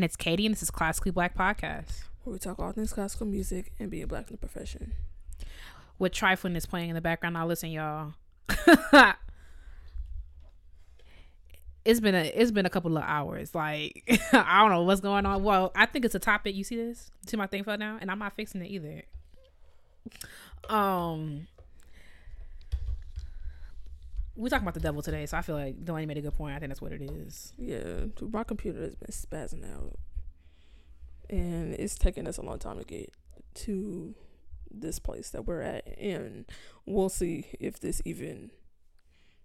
And it's Katie, and this is Classically Black Podcast. Where we talk all things classical music and being black in the profession. With Trifling is playing in the background. Now listen, y'all. it's been a it's been a couple of hours. Like I don't know what's going on. Well, I think it's a topic. You see this? See my thing fell down, and I'm not fixing it either. Um, we talking about the devil today, so I feel like Delaney made a good point. I think that's what it is. Yeah, my computer has been spazzing out, and it's taking us a long time to get to this place that we're at, and we'll see if this even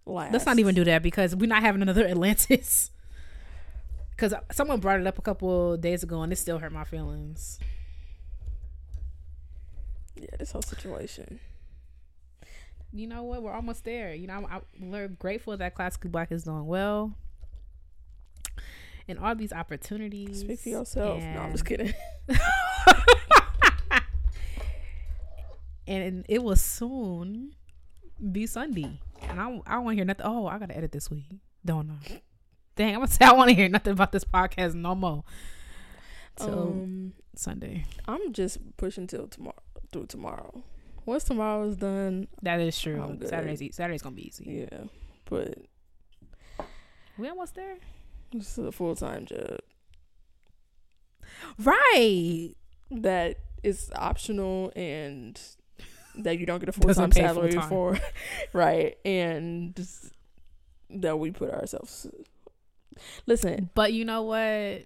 lasts. Let's not even do that because we're not having another Atlantis. Because someone brought it up a couple days ago, and it still hurt my feelings. Yeah, this whole situation. You know what? We're almost there. You know, I'm, I'm grateful that Classically Black is doing well. And all these opportunities. Speak for yourself. No, I'm just kidding. and it will soon be Sunday. And I, I want to hear nothing. Oh, I got to edit this week. Don't know. Dang, I'm going to say I want to hear nothing about this podcast no more. Till um, Sunday. I'm just pushing till tomorrow through tomorrow. Once tomorrow is done, that is true. Saturday's Saturday's gonna be easy. Yeah, but we almost there. This is a full time job, right? That is optional and that you don't get a full time salary full-time. for, right? And that we put ourselves. Listen, but you know what?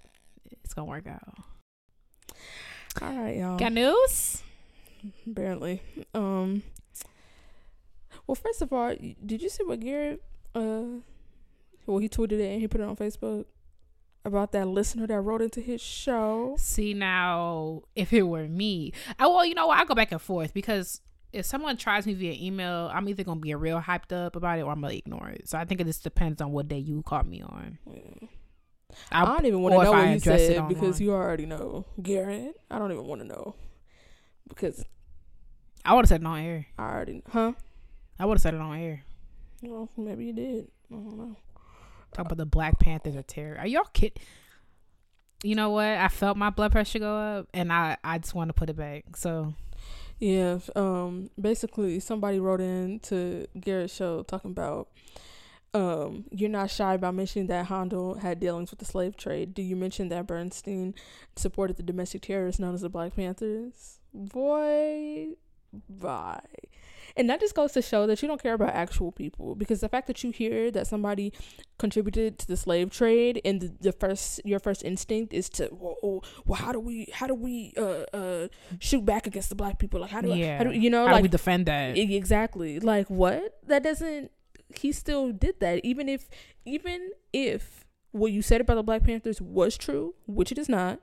It's gonna work out. All right, y'all. Got news? Apparently. Um. Well, first of all, did you see what Garrett? Uh, well, he tweeted it and he put it on Facebook about that listener that wrote into his show. See now, if it were me, I well, you know what? I go back and forth because if someone tries me via email, I'm either gonna be a real hyped up about it or I'm gonna ignore it. So I think it just depends on what day you caught me on. Yeah. I, I, don't even want to know what you said because you already know, Garrett. I don't even want to know because I would have said it on air. I already, huh? I would have said it on air. Well, maybe you did. I don't know. Talk about the Black Panthers are terror. Are y'all kidding? You know what? I felt my blood pressure go up, and I I just want to put it back. So. Yeah, um, basically somebody wrote in to Garrett's show talking about um, you're not shy about mentioning that Handel had dealings with the slave trade. Do you mention that Bernstein supported the domestic terrorists known as the Black Panthers? Boy, bye. And that just goes to show that you don't care about actual people because the fact that you hear that somebody contributed to the slave trade and the, the first your first instinct is to well, oh, well how do we how do we uh uh shoot back against the black people? Like how do, yeah. I, how do you know how like do we defend that? Exactly. Like what? That doesn't he still did that. Even if even if what you said about the Black Panthers was true which it is not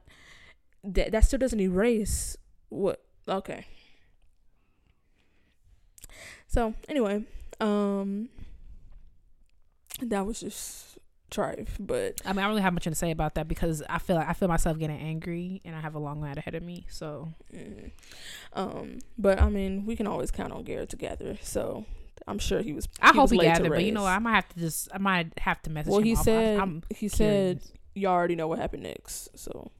that that still doesn't erase what okay so anyway um that was just trife but i mean i don't really have much to say about that because i feel like i feel myself getting angry and i have a long night ahead of me so mm. um but i mean we can always count on garrett together so i'm sure he was i he hope was he gathered but you know i might have to just i might have to message well he off. said I'm, he curious. said you already know what happened next so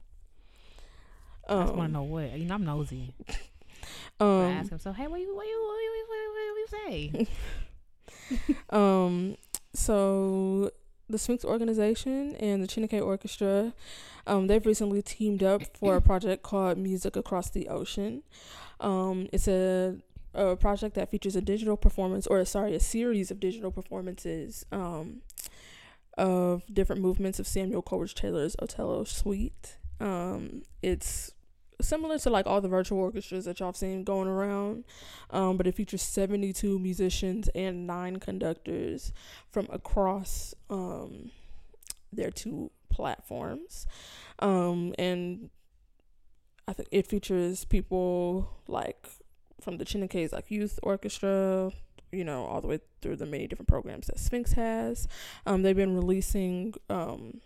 um, I just want to know what. You know, I'm nosy. Um, I ask him. So, hey, what you what you what you, what you, what you say? um. So the Sphinx organization and the Chineke Orchestra, um, they've recently teamed up for a project called Music Across the Ocean. Um, it's a a project that features a digital performance, or sorry, a series of digital performances, um, of different movements of Samuel Coleridge Taylor's Othello Suite. Um, it's similar to like all the virtual orchestras that y'all have seen going around, um, but it features 72 musicians and nine conductors from across um, their two platforms. Um, and I think it features people like from the Chinekes, like youth orchestra, you know, all the way through the many different programs that Sphinx has. Um, they've been releasing um,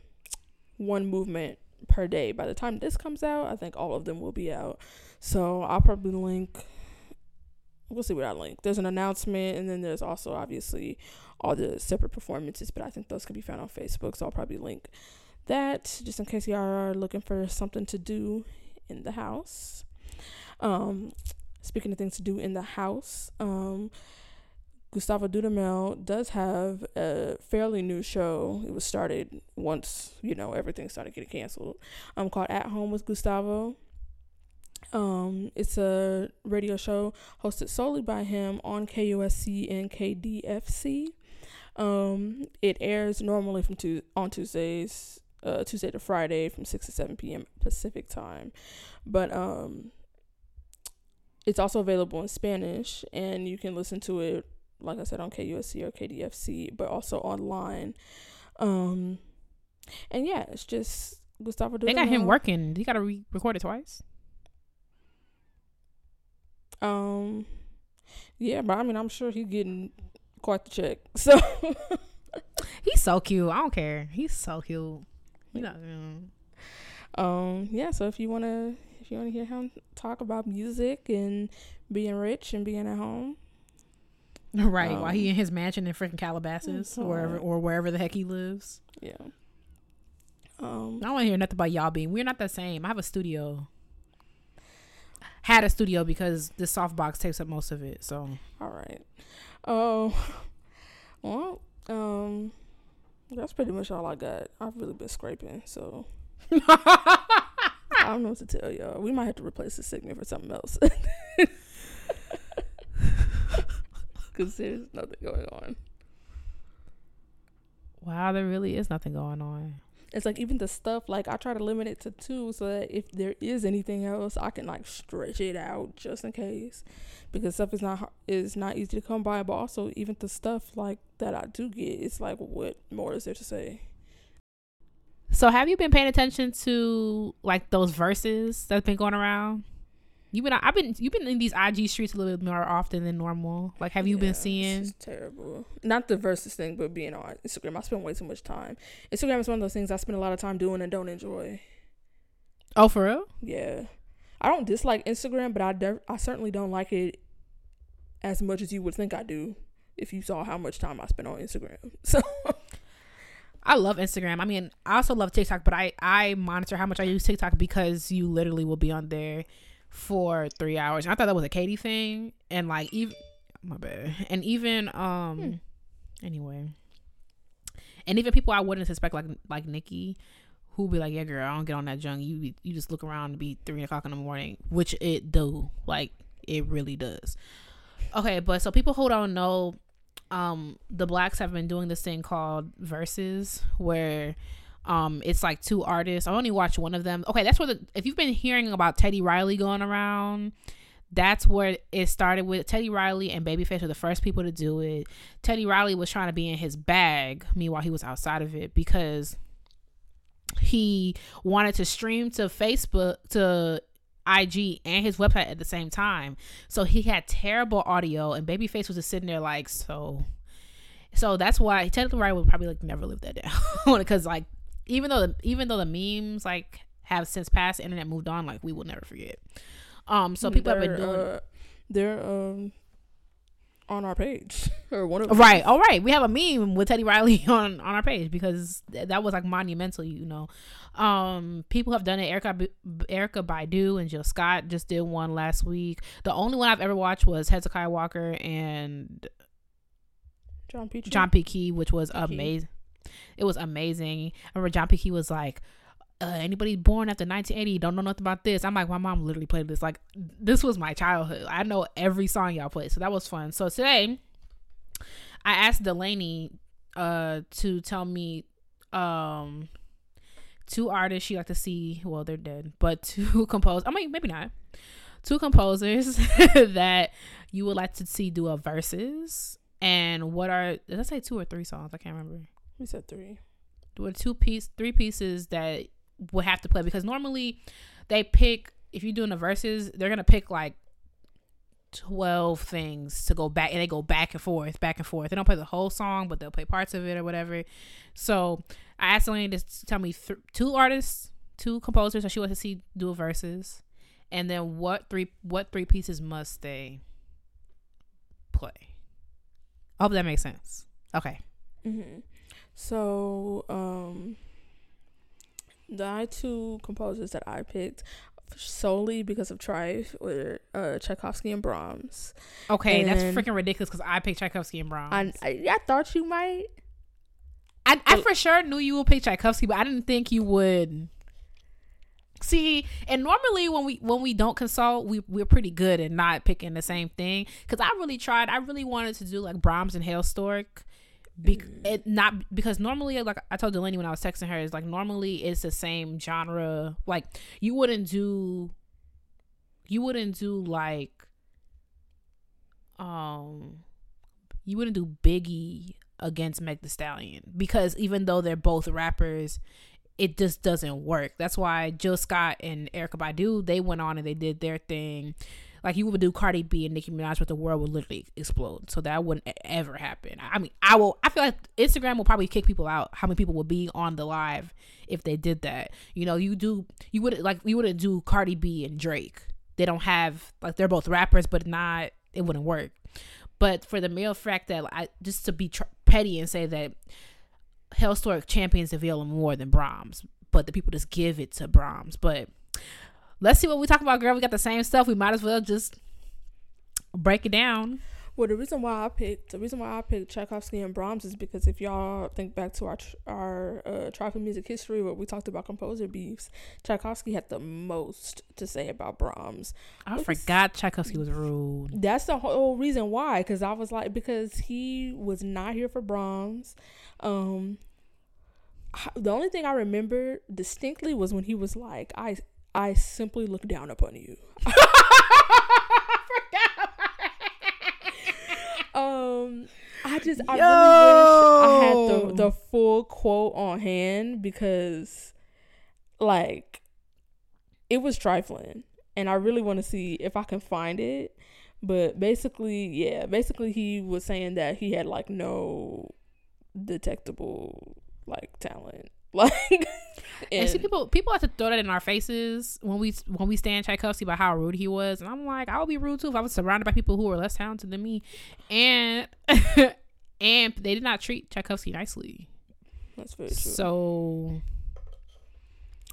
one movement per day. By the time this comes out, I think all of them will be out. So I'll probably link. We'll see what I link. There's an announcement, and then there's also obviously all the separate performances, but I think those can be found on Facebook. So I'll probably link that just in case y'all are looking for something to do in the house. Um, speaking of things to do in the house, um, Gustavo Dudamel does have a fairly new show. It was started once, you know, everything started getting canceled. Um, called At Home with Gustavo. Um, it's a radio show hosted solely by him on KUSC and KDFC. Um, it airs normally from two on Tuesdays, uh, Tuesday to Friday from six to seven p.m. Pacific time, but um, it's also available in Spanish, and you can listen to it, like I said, on KUSC or KDFC, but also online. Um, and yeah, it's just Gustavo. They got him working. He got to re-record it twice. Um, yeah, but I mean, I'm sure he's getting quite the check. So he's so cute. I don't care. He's so cute. You know. Um. Yeah. So if you wanna, if you wanna hear him talk about music and being rich and being at home. Right, um, while he in his mansion in freaking Calabasas, or wherever or wherever the heck he lives. Yeah. Um, I don't want to hear nothing about y'all being. We're not the same. I have a studio had a studio because the softbox takes up most of it. So all right. Oh, well, um, that's pretty much all I got. I've really been scraping, so I don't know what to tell y'all. We might have to replace the segment for something else. Because there's nothing going on. Wow, there really is nothing going on. It's like even the stuff like I try to limit it to two so that if there is anything else I can like stretch it out just in case. Because stuff is not is not easy to come by but also even the stuff like that I do get it's like what more is there to say? So have you been paying attention to like those verses that's been going around You've been I've been you've been in these IG streets a little bit more often than normal. Like have you yeah, been seeing it's terrible. Not the versus thing, but being on Instagram. I spend way too much time. Instagram is one of those things I spend a lot of time doing and don't enjoy. Oh, for real? Yeah. I don't dislike Instagram, but I de- I certainly don't like it as much as you would think I do if you saw how much time I spend on Instagram. So I love Instagram. I mean, I also love TikTok, but I I monitor how much I use TikTok because you literally will be on there for three hours. I thought that was a Katie thing, and like even my bad, and even um, hmm. anyway, and even people I wouldn't suspect like like Nikki, who be like, yeah, girl, I don't get on that junk. You you just look around and be three o'clock in the morning, which it do, like it really does. Okay, but so people who don't know, um, the blacks have been doing this thing called verses, where um, it's like two artists. I only watched one of them. Okay, that's where the if you've been hearing about Teddy Riley going around, that's where it started with Teddy Riley and Babyface were the first people to do it. Teddy Riley was trying to be in his bag, meanwhile he was outside of it because he wanted to stream to Facebook to IG and his website at the same time. So he had terrible audio and Babyface was just sitting there like so so that's why Teddy Riley would probably like never live that down because like even though the, even though the memes like have since passed, the internet moved on. Like we will never forget. Um, so people they're, have been doing. Uh, they're um on our page or one of right. All right, we have a meme with Teddy Riley on on our page because th- that was like monumental. You know, um, people have done it. Erica B- Erykah Badu and Jill Scott just did one last week. The only one I've ever watched was Hezekiah Walker and John P. John P. Kee, which was amazing. It was amazing. I remember John P. was like, uh, anybody born after 1980 don't know nothing about this. I'm like, my mom literally played this. Like, this was my childhood. I know every song y'all played, so that was fun. So today, I asked Delaney uh, to tell me um, two artists she like to see. Well, they're dead, but two composers. I mean, maybe not. Two composers that you would like to see do a verses. And what are did I say two or three songs? I can't remember. We said three. With two piece, three pieces that would have to play because normally they pick if you're doing the verses, they're gonna pick like twelve things to go back, and they go back and forth, back and forth. They don't play the whole song, but they'll play parts of it or whatever. So I asked Elaine to tell me th- two artists, two composers that she wants to see do verses, and then what three what three pieces must they play. I hope that makes sense. Okay. Mm-hmm. So, um, the two composers that I picked solely because of Trife were uh, Tchaikovsky and Brahms. Okay, that's freaking ridiculous because I picked Tchaikovsky and Brahms. I, I I thought you might. I, I for sure knew you would pick Tchaikovsky, but I didn't think you would. See, and normally when we when we don't consult, we we're pretty good at not picking the same thing. Because I really tried, I really wanted to do like Brahms and Hailstork, it not because normally like I told Delaney when I was texting her is like normally it's the same genre. Like you wouldn't do, you wouldn't do like, um, you wouldn't do Biggie against Meg Thee Stallion because even though they're both rappers, it just doesn't work. That's why Jill Scott and Erykah Badu they went on and they did their thing. Like you would do Cardi B and Nicki Minaj, but the world would literally explode. So that wouldn't ever happen. I mean, I will. I feel like Instagram will probably kick people out. How many people would be on the live if they did that? You know, you do. You would like you wouldn't do Cardi B and Drake. They don't have like they're both rappers, but not. It wouldn't work. But for the male fact that I just to be tr- petty and say that Hailstork champions the Viola more than Brahms, but the people just give it to Brahms. But let's see what we talk about, girl. We got the same stuff. We might as well just break it down. Well, the reason why I picked the reason why I picked Tchaikovsky and Brahms is because if y'all think back to our our uh, tribal music history, where we talked about composer beefs, Tchaikovsky had the most to say about Brahms. I forgot Tchaikovsky was rude. That's the whole reason why, because I was like, because he was not here for Brahms. Um, the only thing I remember distinctly was when he was like, "I I simply look down upon you." um, I just I really wish I had the the full quote on hand because, like, it was trifling, and I really want to see if I can find it. But basically, yeah, basically he was saying that he had like no detectable like talent, like. And see, people people have to throw that in our faces when we when we stand Tchaikovsky about how rude he was, and I'm like, I would be rude too if I was surrounded by people who were less talented than me, and and they did not treat Tchaikovsky nicely. That's very true. So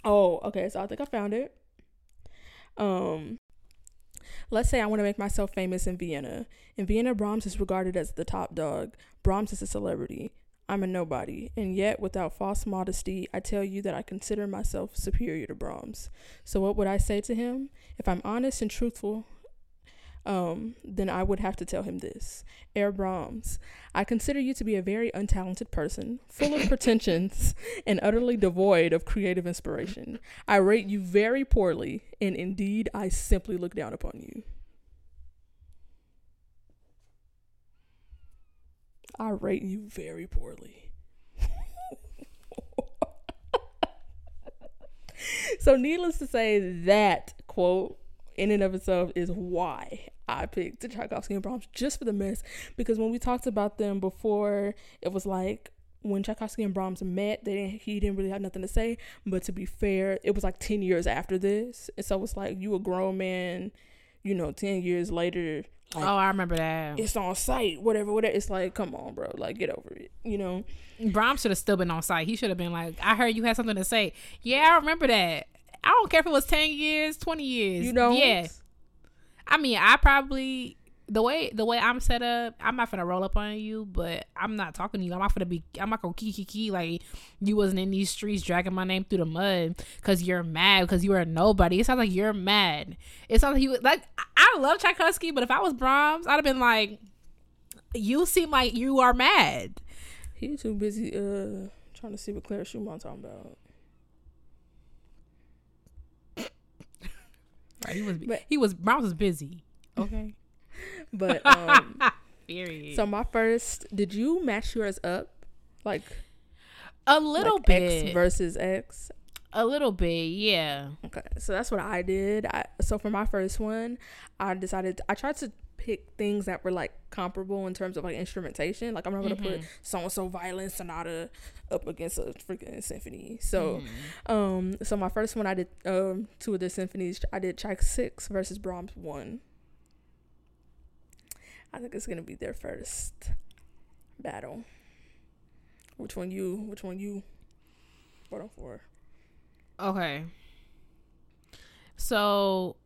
Oh, okay. So I think I found it. Um, let's say I want to make myself famous in Vienna. In Vienna, Brahms is regarded as the top dog. Brahms is a celebrity. I'm a nobody, and yet, without false modesty, I tell you that I consider myself superior to Brahms. So, what would I say to him? If I'm honest and truthful, um, then I would have to tell him this Herr Brahms, I consider you to be a very untalented person, full of pretensions, and utterly devoid of creative inspiration. I rate you very poorly, and indeed, I simply look down upon you. I rate you very poorly. so, needless to say, that quote in and of itself is why I picked Tchaikovsky and Brahms just for the mess. Because when we talked about them before, it was like when Tchaikovsky and Brahms met, they didn't, he didn't really have nothing to say. But to be fair, it was like ten years after this, and so it's like you a grown man, you know, ten years later. Like, oh, I remember that. it's on site, whatever, whatever. It's like, come on, bro, like get over it, you know. Brahms should have still been on site. He should have been like, I heard you had something to say. Yeah, I remember that. I don't care if it was ten years, twenty years. You know, Yeah. I mean, I probably the way the way I'm set up, I'm not gonna roll up on you, but I'm not talking to you. I'm not gonna be. I'm not gonna key key key like you wasn't in these streets dragging my name through the mud because you're mad because you are a nobody. It sounds like you're mad. It sounds like you like. I- I love Tchaikovsky, but if I was Brahms, I'd have been like, you seem like you are mad. He's too busy uh trying to see what Clara Schumann talking about. Right, he was. But- he was. Brahms was busy. Okay. But um, Period. so my first, did you match yours up, like a little like bit. X versus X? a little bit. Yeah. Okay, so that's what I did. I so for my first one, I decided I tried to pick things that were like comparable in terms of like instrumentation. Like I'm not gonna put so and so violin sonata up against a freaking symphony. So, um, so my first one I did um two of the symphonies. I did Tchaik six versus Brahms one. I think it's gonna be their first battle. Which one you? Which one you? Voting for? Okay. So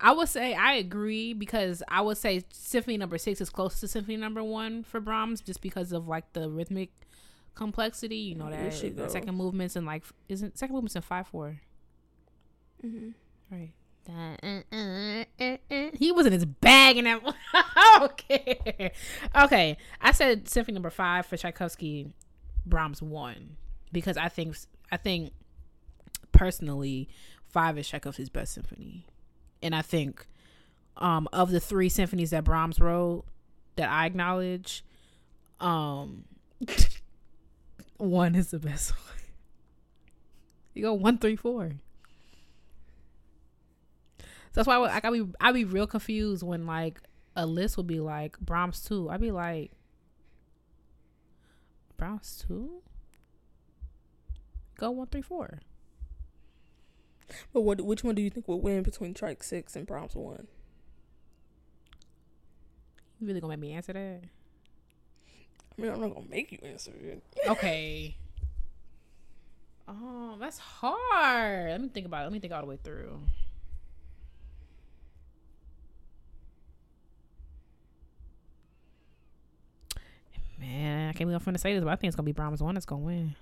I would say I agree because I would say Symphony Number Six is close to Symphony Number One for Brahms, just because of like the rhythmic complexity. You know that the second movements and like isn't second movements in five four, Mm-hmm. right? He was in his bag in that. okay, okay. I said Symphony Number Five for Tchaikovsky, Brahms one because I think I think personally five is Tchaikovsky's best symphony, and I think um of the three symphonies that Brahms wrote that I acknowledge, um one is the best one. You go one, three, four. So that's why I, I be I be real confused when like a list would be like Brahms two. I'd be like Brahms two. Go one, three, four. But what? Which one do you think will win between Tchaik Six and Brahms One? You really gonna make me answer that? I mean, I'm not gonna make you answer it. Okay. Oh, that's hard. Let me think about it. Let me think all the way through. Man, I can't believe I'm finna say this, but I think it's gonna be Brahms one that's gonna win.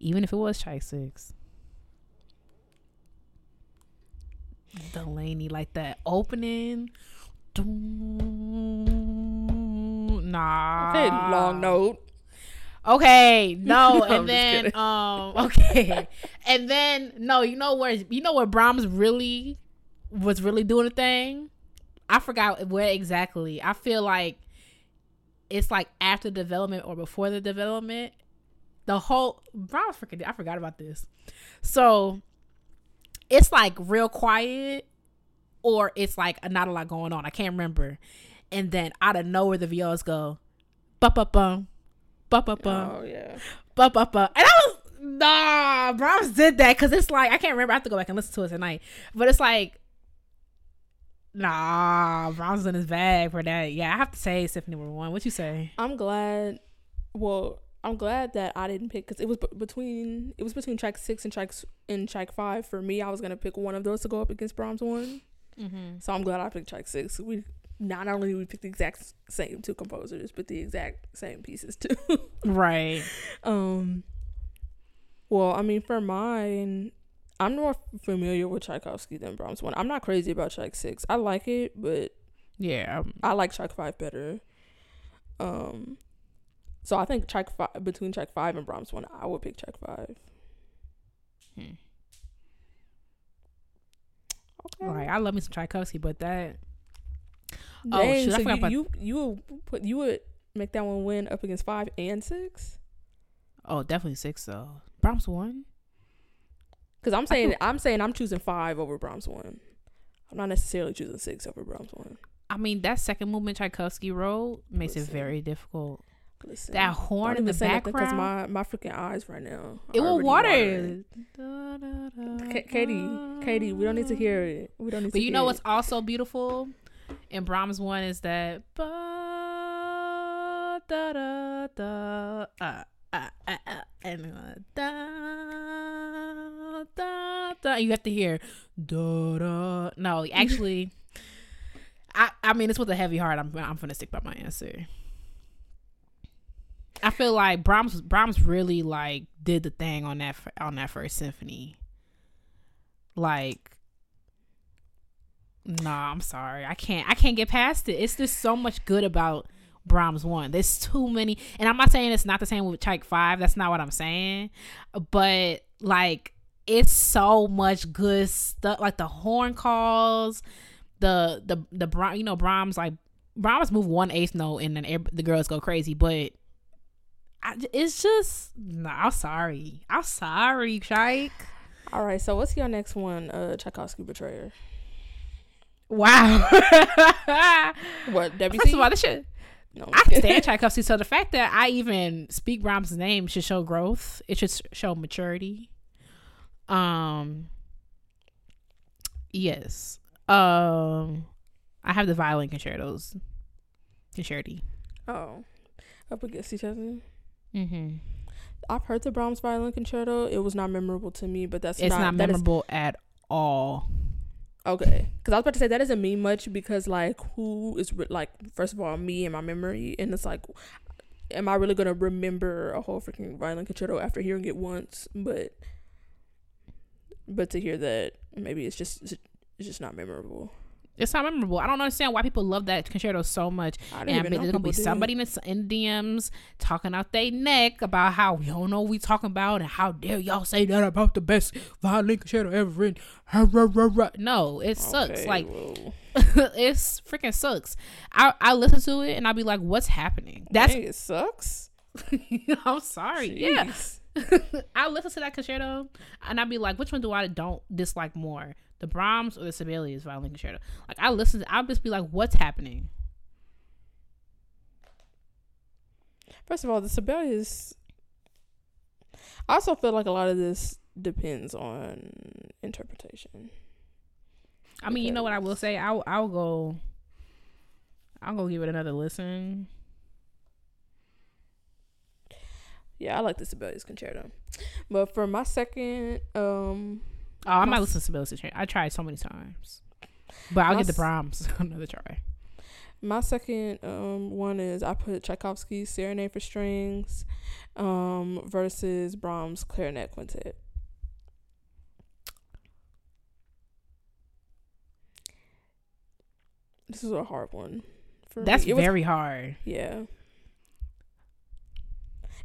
Even if it was Tchaik Six. Delaney, like that opening. Nah. Okay, long note. Okay, no, I'm and then um, okay, and then no, you know where you know where Brahms really was really doing a thing. I forgot where exactly. I feel like it's like after development or before the development. The whole Brahms freaking I forgot about this. So it's like real quiet, or it's like not a lot going on. I can't remember. And then out of nowhere, the violas go, ba ba bum, ba ba bum Oh yeah. ba ba ba. And I was nah, Brahms did that because it's like I can't remember. I have to go back and listen to it tonight. But it's like nah, Brahms in his bag for that. Yeah, I have to say Symphony Number One. What you say? I'm glad. Well, I'm glad that I didn't pick because it was b- between it was between Tchaik six and Tchaik and Tchaik five. For me, I was gonna pick one of those to go up against Brahms one. Mm-hmm. So I'm glad I picked Tchaik six. We not only we picked the exact same two composers, but the exact same pieces too. Right. um. Well, I mean, for mine, I'm more familiar with Tchaikovsky than Brahms one. I'm not crazy about Tchaik six. I like it, but Yeah. um, I like Tchaik five better. Um, so I think Tchaik five between Tchaik five and Brahms one, I would pick Tchaik five. hmm. Okay. Right. I love me some Tchaikovsky, but that Oh, Dang, shoot, I so forgot you, about- you you would put you would make that one win up against five and six? oh definitely six though. Brahms one. Because I'm saying I'm saying I'm choosing five over Brahms one. I'm not necessarily choosing six over Brahms one. I mean that second movement Tchaikovsky wrote makes it very difficult. Listen, That horn in the because background. my my freaking eyes right now. It will water. Katie, Katie, we don't need to hear it. We don't need But to. you know what's it. also beautiful in Brahms one is that ba, da, da, da, uh, uh, uh, uh, and uh, da, da, da. You have to hear da da. No, actually, I I mean it's with a heavy heart. I'm I'm gonna stick by my answer. I feel like Brahms Brahms really like did the thing on that on that first symphony. Like Nah, I'm sorry. I can't I can't get past it. It's just so much good about Brahms 1. There's too many and I'm not saying it's not the same with Tchaik 5. That's not what I'm saying. But like it's so much good stuff like the horn calls, the the the Bra- you know Brahms like Brahms move one eighth note and then the girls go crazy, but I, it's just no. I'm sorry. I'm sorry, Tchaik. All right, so what's your next one? Uh, Tchaikovsky Betrayer. Wow. What Debbie? First of all, this shit. No, I kidding. stand Tchaikovsky. So the fact that I even speak Brahms' name should show growth. It should show maturity. Um. Yes. Um. I have the violin concertos. Concerti. Oh, up against each other. Mm-hmm. I've heard the Brahms Violin Concerto. It was not memorable to me, but that's It's not, not, that is- memorable at all. Okay, because I was about to say that doesn't mean much because like who is re- like first of all me and my memory, and it's like, am I really gonna remember a whole freaking violin concerto after hearing it once? But but to hear that maybe it's just it's just not memorable. It's not memorable. I don't understand why people love that concerto so much. I And didn't I even bet know there's gonna be somebody in the, in DMs talking out their neck about how we don't know what we talking about and how dare y'all say that about the best violin concerto ever written. No, it sucks. Okay, Like well, it's freaking sucks. I I listen to it and I'll be like, what's happening? That's dang, it sucks. I'm sorry. Yeah, I listen to that concerto and I'd be like, which one do I don't dislike more? The Brahms or the Sibelius violin concerto? Like I listen, I'll just be like, what's happening? First of all, the Sibelius. I also feel like a lot of this depends on interpretation. I mean, you know what I will Because- say? I'll I'll go. I'll go give it another listen. Yeah, I like the Sibelius concerto. But for my second, um, Oh, I might listen to Sibelius. Concerto. I tried so many times, but I'll My get the Brahms another try. my second um one is I put Tchaikovsky's Serenade for Strings, um, versus Brahms Clarinet Quintet. This is a hard one. For That's me. It was very hard. Yeah.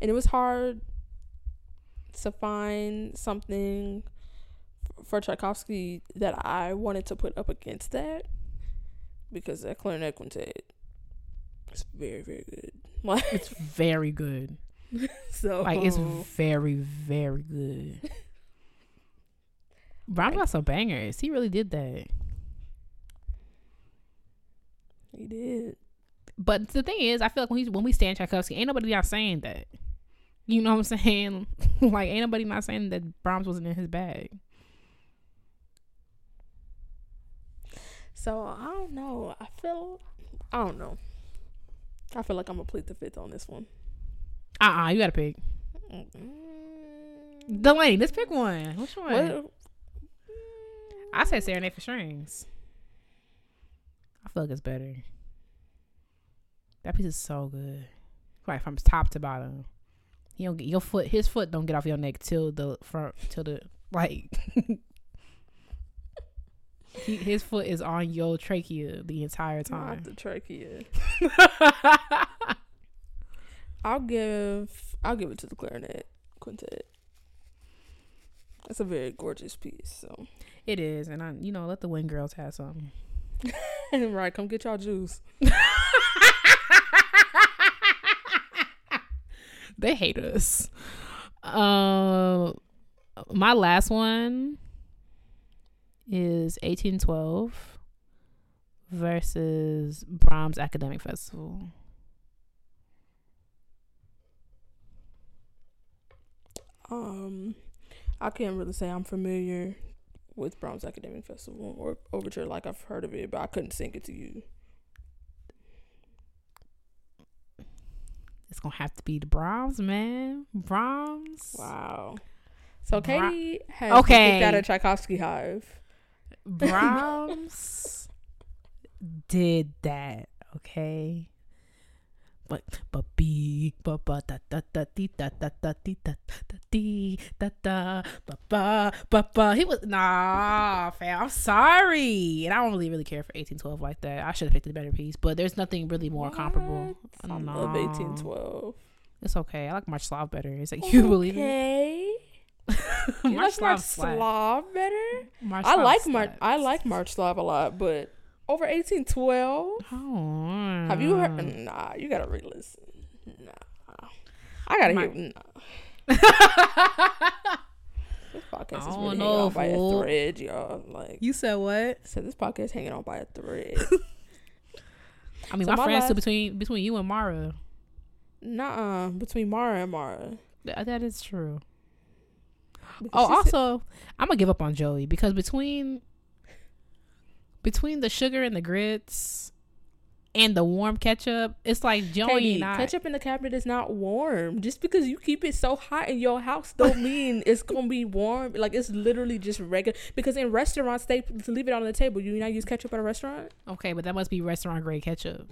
And it was hard to find something for Tchaikovsky that I wanted to put up against that because that clarinet quintet is very, very good. Like, It's very good. so Like it's um, very very good. Brahms got some bangers. He really did that. he did. But the thing is, I feel like when he when we stand Tchaikovsky, ain't nobody not saying that. You know what I'm saying? like ain't nobody not saying that Brahms wasn't in his bag. So I don't know. I feel I don't know. I feel like I'm gonna plead the fifth on this one. Uh uh you gotta pick. Mm, Delaney, let's pick one. Which one? what- I say Serenade for Strings. I feel like it's better. That piece is so good. Right from top to bottom. He don't get your foot his foot don't get off your neck till the front till the like he, his foot is on your trachea the entire time. Not the trachea. I'll give I'll give it to the clarinet quintet. That's a very gorgeous piece. So it is, and I you know, let the wind girls have some. right, come get y'all juice. they hate us. Um, my last one is eighteen twelve versus Brahms Academic Festival. Um, I can't really say I'm familiar with Brahms Academic Festival or Overture. Like I've heard of it, but I couldn't sing it to you. It's gonna have to be the Brahms, man. Brahms. Wow. So Bra- Katie has Okay. kicked out of Tchaikovsky Hive. Brahms did that, okay? But but be but but da da da dee da da da dee da da dee da da ba ba ba ba. He was nah, fam. I'm sorry, and I don't really really care for 1812 like that. I should have picked a better piece, but there's nothing really more comparable. I don't know. love 1812. It's okay. I like March Slav better. It's like you believe it. March like Slav better? March I like March. I like March Slav a lot, but over 1812. Oh, Have you heard? Nah, you gotta re-listen. Nah, I gotta My- hear. Nah. This podcast is really don't hanging know, on by a thread, y'all. Like, You said what? so this podcast hanging on by a thread. I mean, So my, my friends last- between between you and Mara. Nuh-uh. Between Mara and Mara. Th- that is true. Because Oh, she said- also, I'm gonna give up on Joey because between between the sugar and the grits, and the warm ketchup, it's like Joey Katie, and I. ketchup in the cabinet is not warm. Just because you keep it so hot in your house, don't mean it's gonna be warm. Like it's literally just regular. Because in restaurants, they leave it on the table. You not use ketchup at a restaurant? Okay, but that must be restaurant grade ketchup.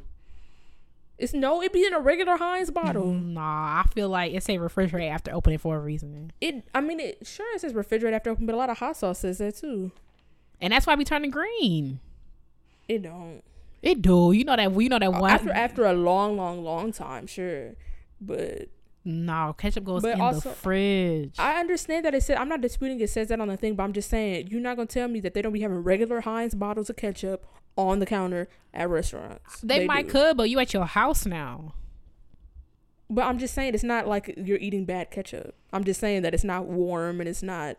It's no. It be in a regular Heinz bottle. Nah, I feel like it say refrigerate after opening for a reason, It. I mean, it sure it says refrigerate after opening, but a lot of hot sauce says that too. and that's why we turning green. It don't. It do. You know that. We know that one. After after a long, long, long time, sure. But no ketchup goes But in also- the fridge. I understand that it said I'm not disputing it says that on the thing, but I'm just saying you're not gonna tell me that they don't be having regular Heinz bottles of ketchup on the counter at restaurants. they, might do. could, but you at your house now. But I'm just saying it's not like you're eating bad ketchup. I'm just saying that it's not warm and it's not.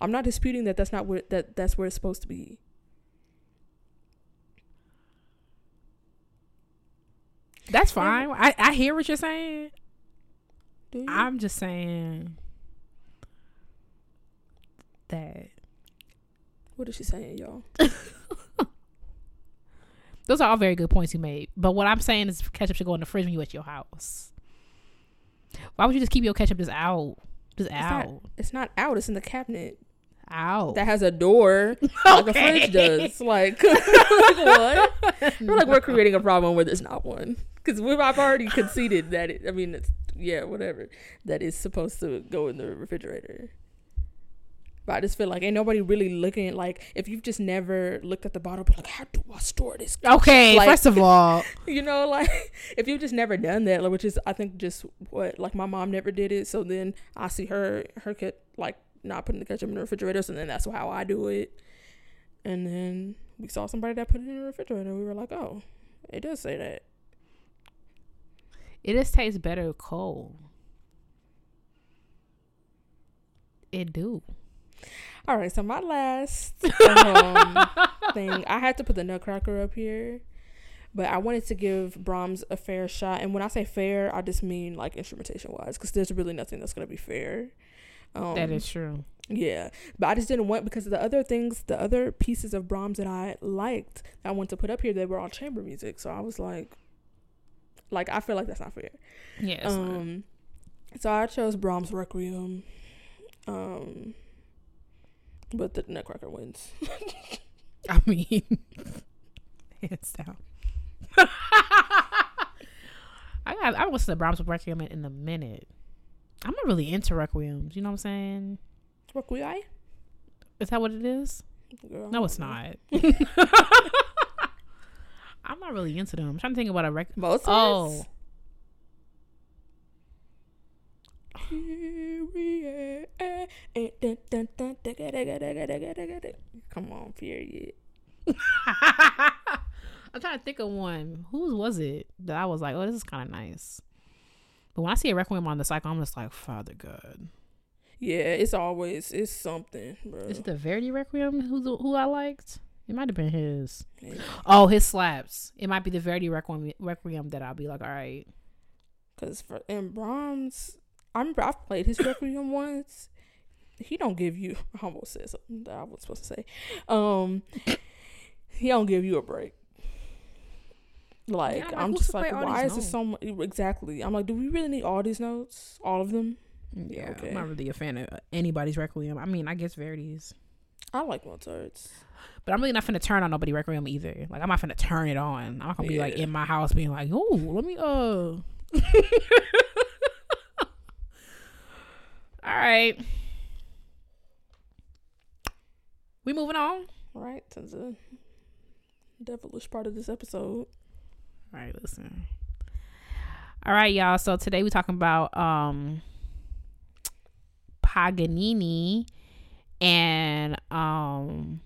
I'm not disputing that that's not where that that's where it's supposed to be. That's fine. I, I hear what you're saying. Do you? I'm just saying that what is she saying, y'all? those are all very good points you made. But what I'm saying is ketchup should go in the fridge when you're at your house. Why would you just keep your ketchup just out? Just not- out. It's not out. It's in the cabinet Out. that has a door like a fridge does. Like, what? We're like we're creating a problem where there's not one because we've I've already conceded that it. I mean, it's yeah, whatever. That is supposed to go in the refrigerator. But I just feel like ain't nobody really looking like if you've just never looked at the bottle, be like, how do I store this? Okay, Like- first of all, You know, like if you've just never done that, like, which is I think just what like my mom never did it. So then I see her her kid like not putting the ketchup in the refrigerator, so then that's how I do it. And then we saw somebody that put it in the refrigerator. We were like, oh, it does say that. it just tastes better cold. It do. All right, so my last um, thing, I had to put the Nutcracker up here, but I wanted to give Brahms a fair shot. And when I say fair, I just mean like instrumentation wise, because there's really nothing that's gonna be fair. Um, that is true. Yeah, but I just didn't want because the other things, the other pieces of Brahms that I liked, that I wanted to put up here, they were all chamber music. So I was like, like I feel like that's not fair. Yeah. it's not. Um, so I chose Brahms Requiem. Um, but the Nutcracker wins. I mean, hands down. I got. I listened to the Brahms Requiem in a minute. I'm not really into requiems. You know what I'm saying? Requiem? Is that what it is? Girl, No, it's not. I'm not really into them. I'm trying to think about a rec. Mozart's? Oh, Come on, period. I'm trying to think of one. Whose was it that I was like, oh, this is kind of nice. But when I see a requiem on the cycle, I'm just like, Father God. Yeah, it's always it's something, bro. Is it the Verdi Requiem who who I liked? It might have been his. Oh, his slaps. It might be the Verdi Requiem, Requiem that I'll be like, all right. Cause for in Brahms, I remember I've played his Requiem once. He don't give you. I almost said something that I was supposed to say. Um, he don't give you a break. Like Yeah, I'm I'm just like, why is this so much? Exactly. I'm like, do we really need all these notes? All of them? Yeah, okay. I'm not really a fan of anybody's Requiem. I mean, I guess Verdi's. I like Mozart's. But I'm really not finna turn on nobody Requiem either. Like, I'm not finna turn it on. I'm not gonna be like in my house being like, oh, let me, uh. All right. We moving on? All right, to the devilish part of this episode. All right, listen. All right, y'all. So today we're talking about um Paganini and um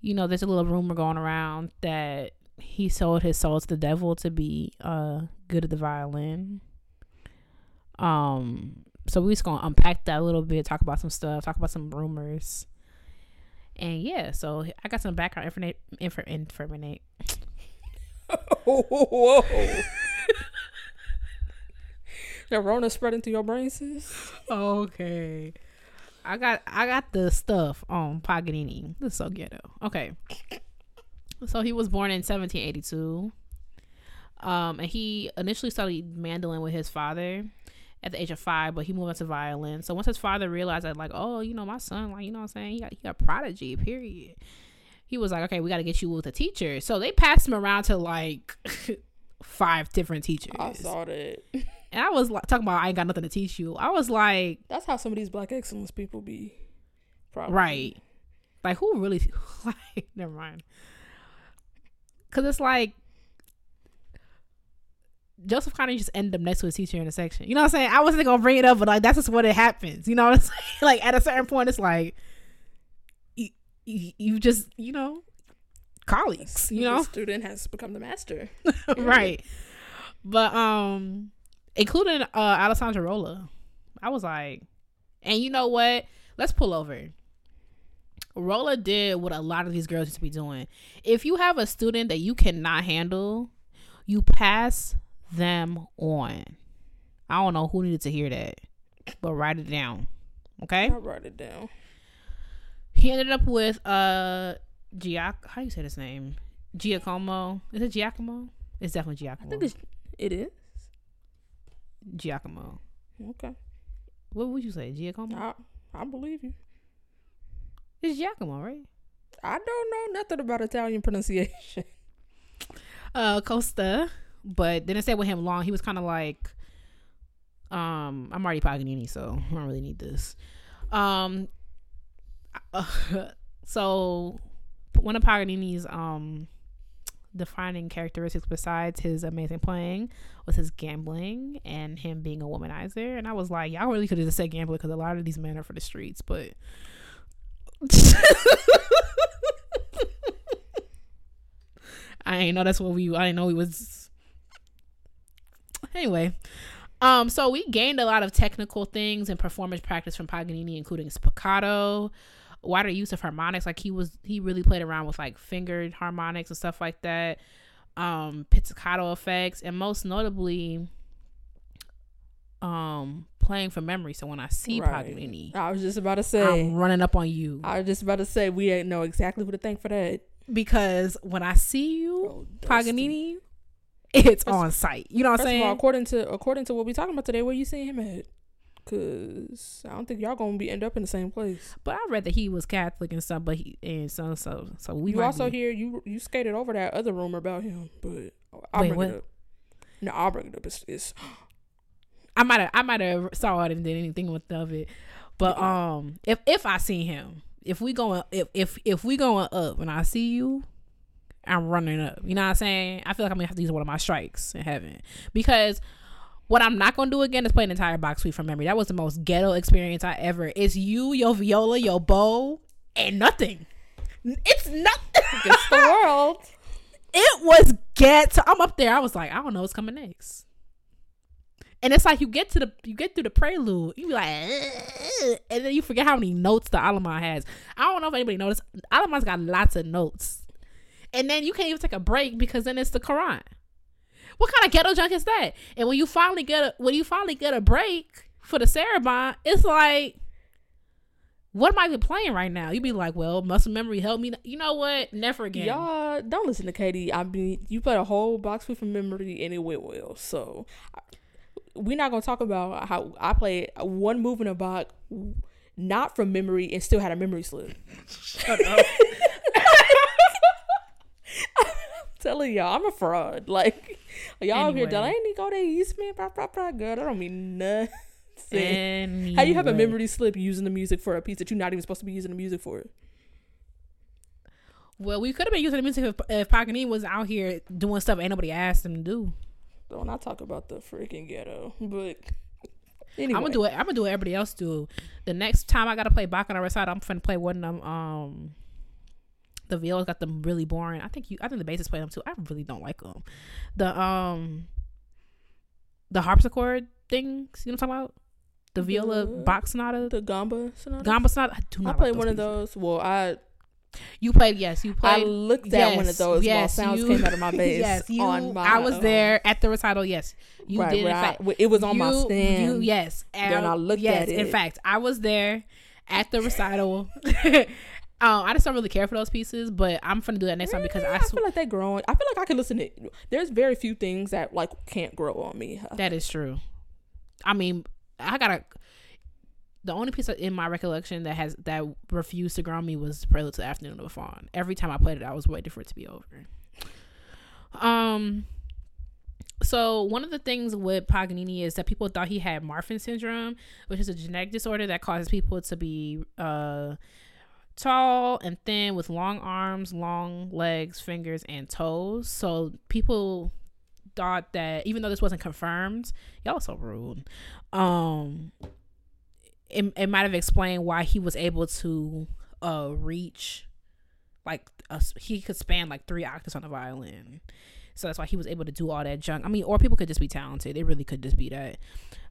you know, there's a little rumor going around that he sold his soul to the devil to be uh good at the violin. Um so we're just gonna unpack that a little bit, talk about some stuff, talk about some rumors. And yeah, so I got some background information infor- information Whoa. the Rona spreading through your brain, sis? Okay. I got I got the stuff on Paganini. This is so ghetto. Okay. So he was born in 1782. Um, and he initially studied mandolin with his father at the age of five, but he moved into violin. So once his father realized that, like, oh, you know, my son, like, you know what I'm saying? He got, he got prodigy, period. He was like, okay, we got to get you with a teacher. So they passed him around to like five different teachers. I saw that. And I was like, talking about, I ain't got nothing to teach you. I was like, That's how some of these black excellence people be. Probably. right. Like, who really, like, never mind. Cause it's like, Joseph kind of just ended up next to his teacher in a section. You know what I'm saying? I wasn't gonna bring it up, but like that's just what it happens. You know what I'm saying? Like at a certain point, it's like you, you, you just you know colleagues. You The know, student has become the master. right? But um, including uh Alessandro Rolla, I was like, and you know what? Let's pull over. Rolla did what a lot of these girls used to be doing. If you have a student that you cannot handle, you pass them on. I don't know who needed to hear that, but write it down. Okay. I write it down. He ended up with uh Giac how do you say this name? Giacomo. Is it Giacomo? It's definitely Giacomo. I think it's, it is. Giacomo. Okay. What would you say? Giacomo? I, I believe you. It's Giacomo, right? I don't know nothing about Italian pronunciation. Uh Costa. But didn't stay with him long. He was kind of like um I'm already Paganini, so I don't really need this. Um so one of Paganini's um defining characteristics besides his amazing playing was his gambling and him being a womanizer and i was like y'all really could have just said gambler because a lot of these men are for the streets but i ain't know that's what we i didn't know he was anyway um so we gained a lot of technical things and performance practice from paganini including spiccato wider use of harmonics like he was he really played around with like fingered harmonics and stuff like that um pizzicato effects and most notably um playing from memory so when i see Right. paganini I was just about to say. i'm running up on you I was just about to say we ain't know exactly who to thank for that. because when i see you Oh, paganini it's First- on site you know what i'm of all, saying according to according to what we're talking about today, where you seeing him at? Cause I don't think y'all gonna be end up in the same place. but i read that he was catholic and stuff but he and so so so we you also be- hear you you skated over that other rumor about him, but I'll Wait, bring what? it up. No, I'll bring it up. It's, it's I might have I might have saw it and did anything with of it. But um if if I see him, if we going if if if we going up and I see you, I'm running up. You know what I'm saying? I feel like I'm gonna have to use one of my strikes in heaven. Because what I'm not gonna do again is play an entire Bach suite from memory. That was the most ghetto experience I ever. It's you, your viola, your bow, and nothing. It's nothing. against the world. it was ghetto. I'm up there. I was like, I don't know what's coming next. And it's like you get to the you get through the prelude, you be like, and then you forget how many notes the Allemande has. I don't know if anybody noticed. Allemande's got lots of notes, and then you can't even take a break because then it's the Courante. What kind of ghetto junk is that? And when you finally get a when you finally get a break for the Sarabande, it's like, what am I even playing right now? You'd be like, well, muscle memory helped me. You know what? Never again. Y'all don't listen to Katie. I mean, you played a whole box full from memory and it went well. So we're not gonna talk about how I played one move in a box, not from memory, and still had a memory slip. Shut up. telling y'all, I'm a fraud. Like y'all up here, Anyway. Delaney go to Eastman, blah blah blah. Girl, that don't mean nothing. Anyway. How you have a memory slip using the music for a piece that you're not even supposed to be using the music for? Well, we could have been using the music if, if Paganini was out here doing stuff ain't nobody asked him to do. Don't not talk about the freaking ghetto, but anyway, I'm gonna do it. I'm gonna do what everybody else do. The next time I gotta play Baccarat Recital, I'm finna play one of them. Um, the violas got them really boring. I think you. I think the bassist play them too. I really don't like them. The um, the harpsichord things. You know what I'm talking about? The viola The- Bach sonata, the gamba sonata. gamba sonata. I do I not. played like one of those. Well, I You played. Yes, you played. I looked at one of those yes, while sounds you- came out of my bass. yes, you. on my, I was there at the recital. Yes, you right, did. In where I- it was on my stand. You, yes, Then I looked yes, at it. In fact, I was there at the recital, Um, I just don't really care for those pieces, but I'm gonna do that next time because I, I feel like they're growing. I feel like I can listen to. There's very few things that like can't grow on me. that is true. I mean, I gotta. The only piece in my recollection that has that refused to grow on me was Prelude to the Afternoon of the Fawn. Every time I played it, I was waiting for it to be over. Um. So one of the things with Paganini is that people thought he had Marfan syndrome, which is a genetic disorder that causes people to be uh tall and thin with long arms, long legs, fingers, and toes. So people thought that even though this wasn't confirmed, y'all so rude. Um, it it might have explained why he was able to uh reach like a, he could span like three octaves on the violin. So that's why he was able to do all that junk. I mean, or people could just be talented. They really could just be that.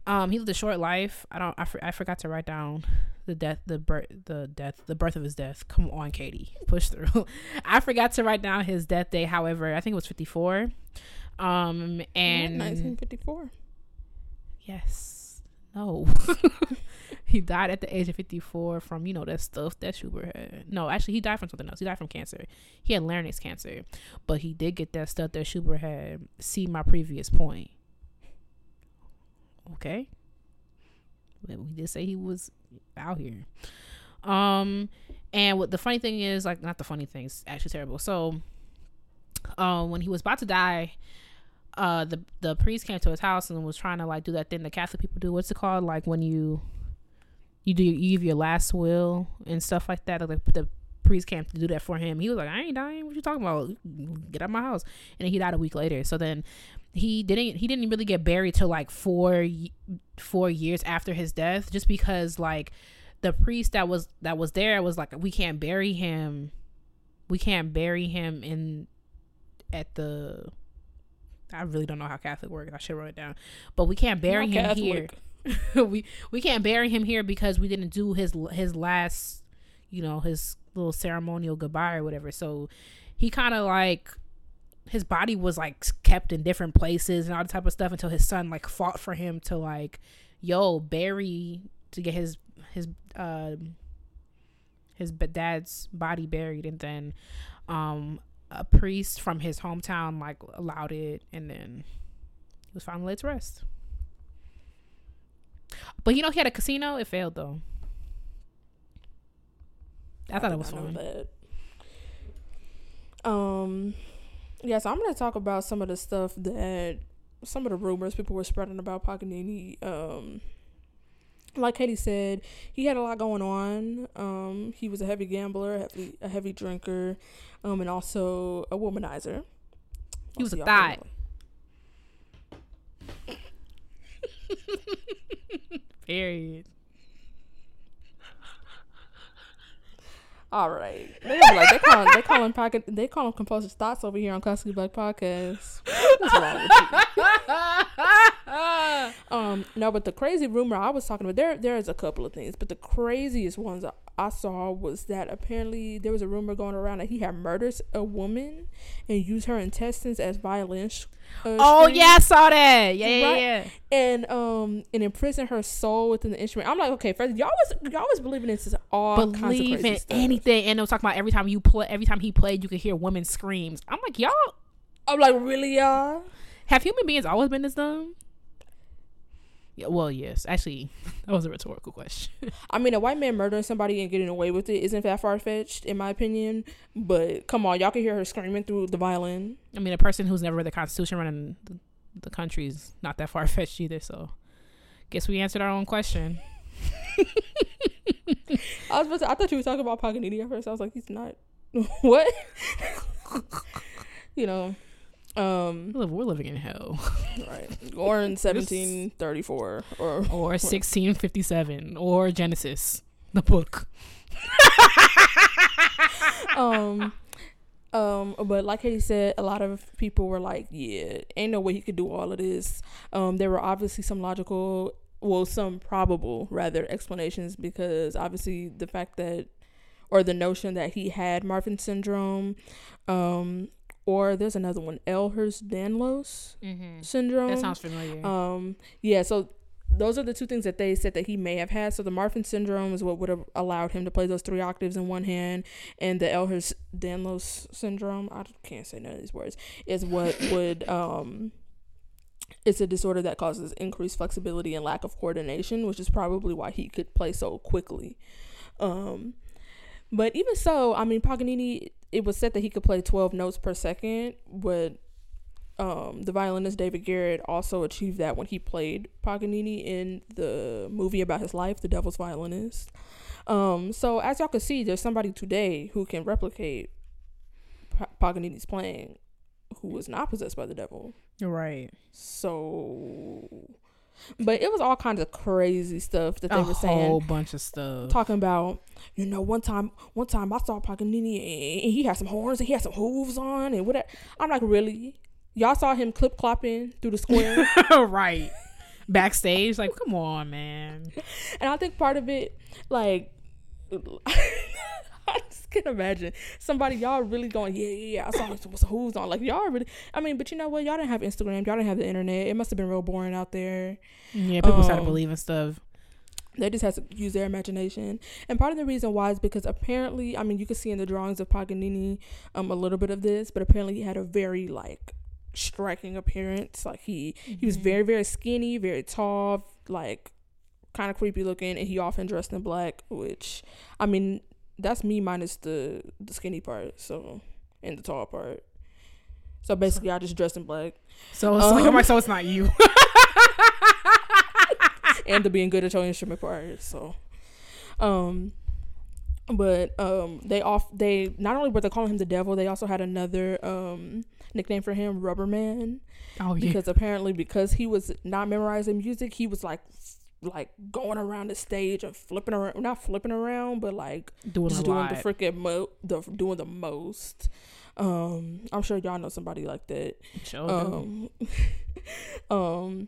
Um, he lived a short life. I don't. I, for, I forgot to write down the death, the birth, the death, the birth of his death. Come on, Katie, push through. I forgot to write down his death day. However, I think it was fifty four. Um, and 1954. yes, no, he died at the age of fifty four from you know that stuff that Schubert had. No, actually, he died from something else. He died from cancer. He had larynx cancer, but he did get that stuff that Schubert had. See my previous point. Okay. But we did say he was out here. Um, and what the funny thing is, like, not the funny thing, it's actually terrible. So, uh, when he was about to die, uh, the the priest came to his house and was trying to like do that thing the Catholic people do. What's it called? Like when you you do you give your last will and stuff like that. Like the priest came to do that for him. He was like, I ain't dying. What you talking about? Get out of my house. And then he died a week later. So then he didn't he didn't really get buried till like four four years after his death, just because like the priest that was that was there was like, we can't bury him. We can't bury him in at the. I really don't know how Catholic works. I should write it down, but we can't bury Not him Catholic. here. we we can't bury him here because we didn't do his his last, you know, his little ceremonial goodbye or whatever. So he kind of like his body was like kept in different places and all that type of stuff until his son like fought for him to like, yo, bury to get his his uh his dad's body buried and then um a priest from his hometown like allowed it and then he was finally laid to rest. But you know he had a casino. It failed though. I, thought it was fun. Um, yeah, so I'm gonna talk about some of the stuff that some of the rumors people were spreading about Paganini. Um, like Katie said, he had a lot going on. Um, he was a heavy gambler, a heavy, a heavy drinker, um, and also a womanizer. He was a thot. Period. All right, they like they call they call him pocket they call him compulsive thoughts over here on Classically Black Podcast. What's wrong with you? Um, no, but the crazy rumor I was talking about there there is a couple of things, but the craziest ones I- saw was that apparently there was a rumor going around that he had murdered a woman and used her intestines as violin. sh- Uh, Oh strings yeah, I saw that. Yeah, yeah, Right. yeah. and um and imprison her soul within the instrument. I'm like, okay, first y'all was y'all was believing this is all Believe in stuff. anything, and it was talking about every time you play, every time he played, you could hear women screams. I'm like, y'all I'm like, really, y'all? have human beings always been this dumb? Yeah, well, yes. Actually, that was a rhetorical question. I mean, a white man murdering somebody and getting away with it isn't that far fetched, in my opinion. But come on, y'all can hear her screaming through the violin. I mean, a person who's never read the Constitution running the, the country is not that far fetched either. So, guess we answered our own question. I was about to, I thought you were talking about Paganini at first. I was like, he's not. what? you know, um, We're living in hell. right. Or in 1734 or Or 1657, or Genesis, the book. um um but like Katie said a lot of people were like yeah ain't no way he could do all of this um there were obviously some logical well some probable rather explanations because obviously the fact that or the notion that he had Marfan syndrome um or there's another one Ehlers-Danlos Mm-hmm. syndrome That sounds familiar. um, yeah, so those are the two things that they said that he may have had. So the Marfan syndrome is what would have allowed him to play those three octaves in one hand, and the Ehlers-Danlos syndrome, I can't say none of these words, is what would um it's a disorder that causes increased flexibility and lack of coordination, which is probably why he could play so quickly. Um but even so, I mean Paganini it was said that he could play 12 notes per second, but um, the violinist David Garrett also achieved that when he played Paganini in the movie about his life, The Devil's Violinist. Um, so as y'all can see, there's somebody today who can replicate Paganini's playing, who was not possessed by the devil. Right. So, but it was all kinds of crazy stuff that they a were saying. A whole bunch of stuff. Talking about, you know, one time, one time I saw Paganini and he had some horns and he had some hooves on and whatever. I'm like, really? Y'all saw him clip clopping through the square. right. Backstage, like, come on, man. And I think part of it, like, I just can't imagine somebody y'all really going, yeah, yeah, yeah. I saw hooves on. Like y'all really, I mean, but you know what? Y'all didn't have Instagram. Y'all didn't have the internet. It must have been real boring out there. Yeah, people started Um, believing stuff. They just had to use their imagination. And part of the reason why is because apparently, I mean, you can see in the drawings of Paganini um, a little bit of this, but apparently he had a very like striking appearance. Like he he was very very skinny, very tall, like kind of creepy looking, and he often dressed in black. Which I mean, that's me minus the the skinny part, so and the tall part. So basically, I just dressed in black So like, Um, I'm like, so it's not you. and the being good at your instrument part. So, um, but um, they off they not only were they calling him the devil, they also had another um nickname for him, Rubber Man, Oh yeah. because apparently because he was not memorizing music, he was like like going around the stage and flipping around, not flipping around, but like Doing just doing lot. the freaking mo the doing the most. Um, I'm sure y'all know somebody like that. Sure. Um, um,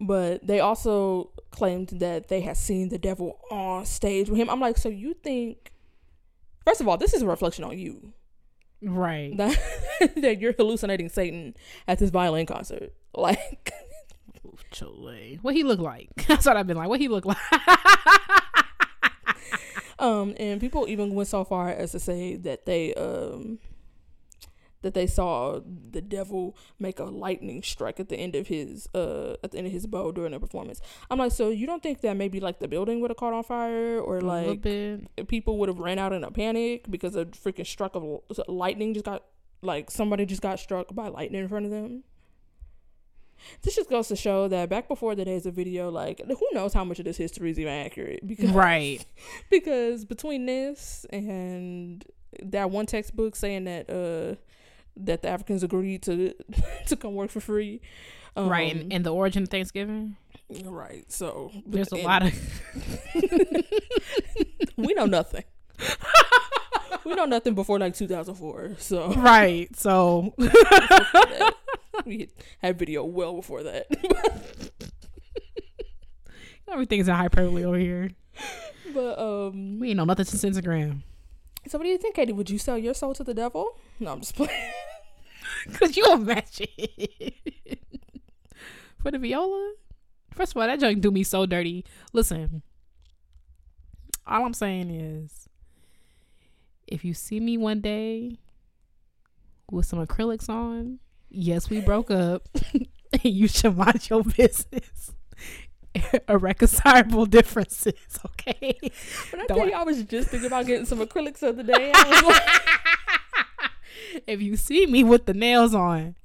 but they also claimed that they had seen the devil on stage with him. I'm like, so you think? First of all, this is a reflection on you right. that that you're hallucinating Satan at this violin concert. Like, Chile. What he look like? That's what I've been like. What he look like? um, and people even went so far as to say that they um that they saw the devil make a lightning strike at the end of his uh at the end of his bow during the performance. I'm like, so you don't think that maybe like the building would have caught on fire or like people would have ran out in a panic because a freaking struck of lightning just got like somebody just got struck by lightning in front of them. This just goes to show that back before the days of video, like who knows how much of this history is even accurate because Right. because between this and that one textbook saying that uh that the Africans agreed to to come work for free, um, right. And, and the origin of Thanksgiving. right. So There's a lot of we know nothing. We know nothing before like 2004. So right. So we had video well before that. everything's in hyperbole over here. but um, We ain't know nothing since Instagram. so what do you think, Katie? Would you sell your soul to the devil? No, I'm just playing. Could you imagine for the viola? First of all, that joke do me so dirty. Listen, all I'm saying is, if you see me one day with some acrylics on, yes, we broke up, you should mind your business. Irreconcilable differences, okay? When I Don't- tell you, I was just thinking about getting some acrylics the other day. Like, if you see me with the nails on,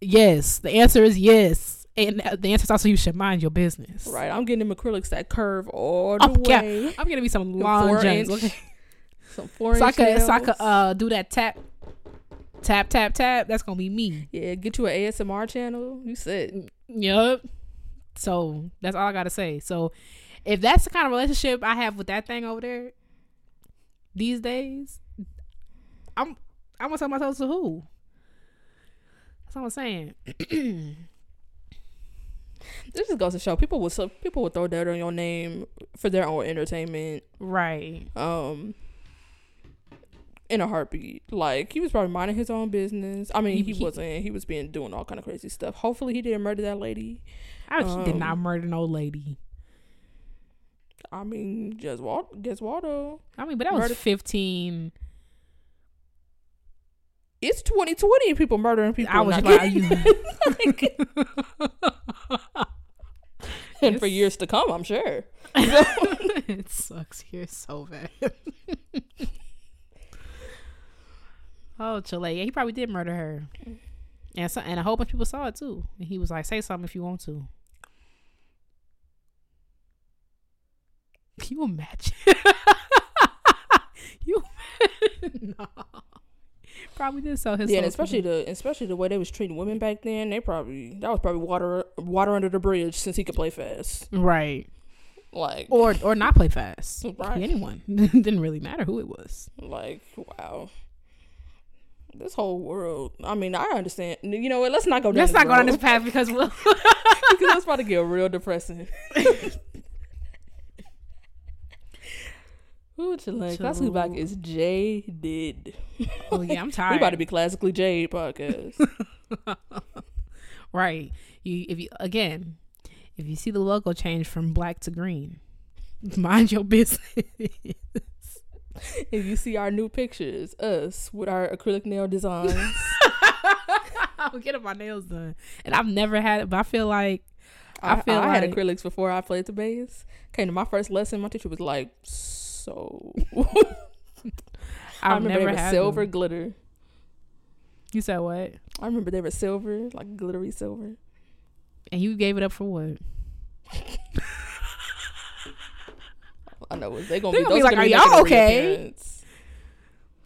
yes, the answer is yes. And the answer is also you should mind your business. right, I'm getting them acrylics that curve all the yeah. way. I'm gonna be some long four. Okay. Some four So I could, so I could uh do that tap, tap, tap, tap. That's gonna be me. yeah, get you an ASMR channel. You said Yep. So that's all I gotta say. So if that's the kind of relationship I have with that thing over there these days, I'm I'm gonna tell myself to who. That's all I'm saying. this just goes to show people will people will throw dirt on your name for their own entertainment. right. Um, in a heartbeat. Like he was probably minding his own business. I mean, He- he, wasn't. He was being doing all kind of crazy stuff. Hopefully, he didn't murder that lady. I did not Um, murder no lady. I mean, just Wal- guess Waldo. I mean, but that was 15. It's 2020 and people murdering people. I was like, you. and for years to come, I'm sure. it sucks here so bad. Oh, Chile. Yeah, he probably did murder her. Mm. And so, and a whole bunch of people saw it too. And he was like, say something if you want to. Can you imagine? you no. Probably did sell his Yeah, and especially the especially the way they was treating women back then. They probably that was probably water water under the bridge since he could play fast. right. Like Or or not play fast. Right. Anyone. Didn't really matter who it was. like wow. This whole world. I mean, I understand. You know what? Let's not go down. Let's this not go down road, this path because we'll because that's about to get real depressing. Ooh, Chile. Classically Black is jaded. Oh yeah, I'm tired. We about to be classically jade podcast. right. You if you again, if you see the logo change from black to green, mind your business. If you see our new pictures, us with our acrylic nail designs. I'm getting my nails done, and I've never had it, but I feel like I I, feel I had acrylics before I played the bass. Came to my first lesson, my teacher was like, "So." I remember never they were had silver them. glitter. You said what? I remember they were silver, like glittery silver. And you gave it up for what? I know they gonna They be. gonna be those like, "Are be y'all okay?"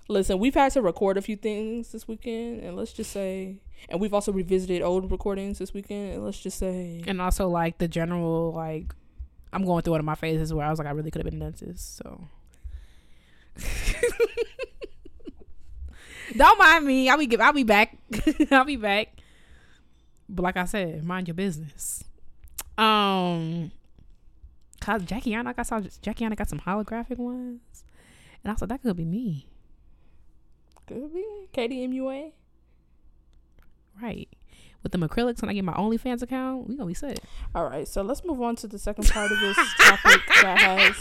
Listen, we've had to record a few things this weekend, and let's just say, and we've also revisited old recordings this weekend, and let's just say, And also like the general like, I'm going through one of my phases where I was like, I really could have been a dentist. So. Don't mind me. I'll be I'll be back. I'll be back. But like I said, mind your business. Um, cause Jackie Anna, I saw Jackie Anna got some holographic ones, and I thought that could be me, could be Katie MUA. right? With them acrylics, when I get my OnlyFans account, we gonna be set. All right, so let's move on to the second part of this topic that has.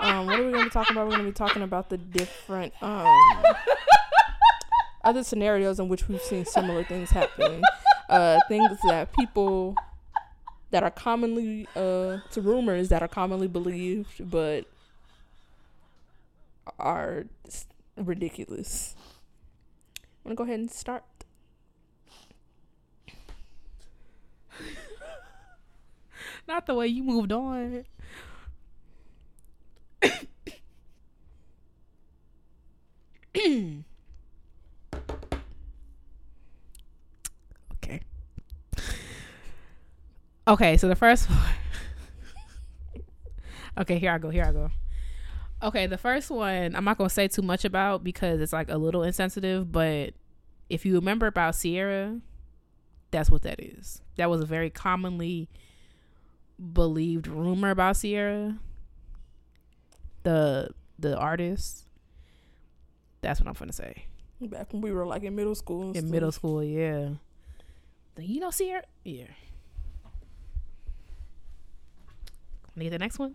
Um, what are we going to be talking about? We're going to be talking about the different um, other scenarios in which we've seen similar things happen. Uh, things that people that are commonly uh, to rumors that are commonly believed, but are ridiculous. Want to go ahead and start? Not the way you moved on. okay. Okay, so the first one. okay, here I go. Here I go. Okay, the first one I'm not gonna say too much about because it's like a little insensitive, but if you remember about Ciara, that's what that is. That was a very commonly believed rumor about Ciara. The the artist. That's what I'm gonna say. Back when we were like in middle school. In stuff. middle school, yeah. You know Ciara? Yeah. Get the next one?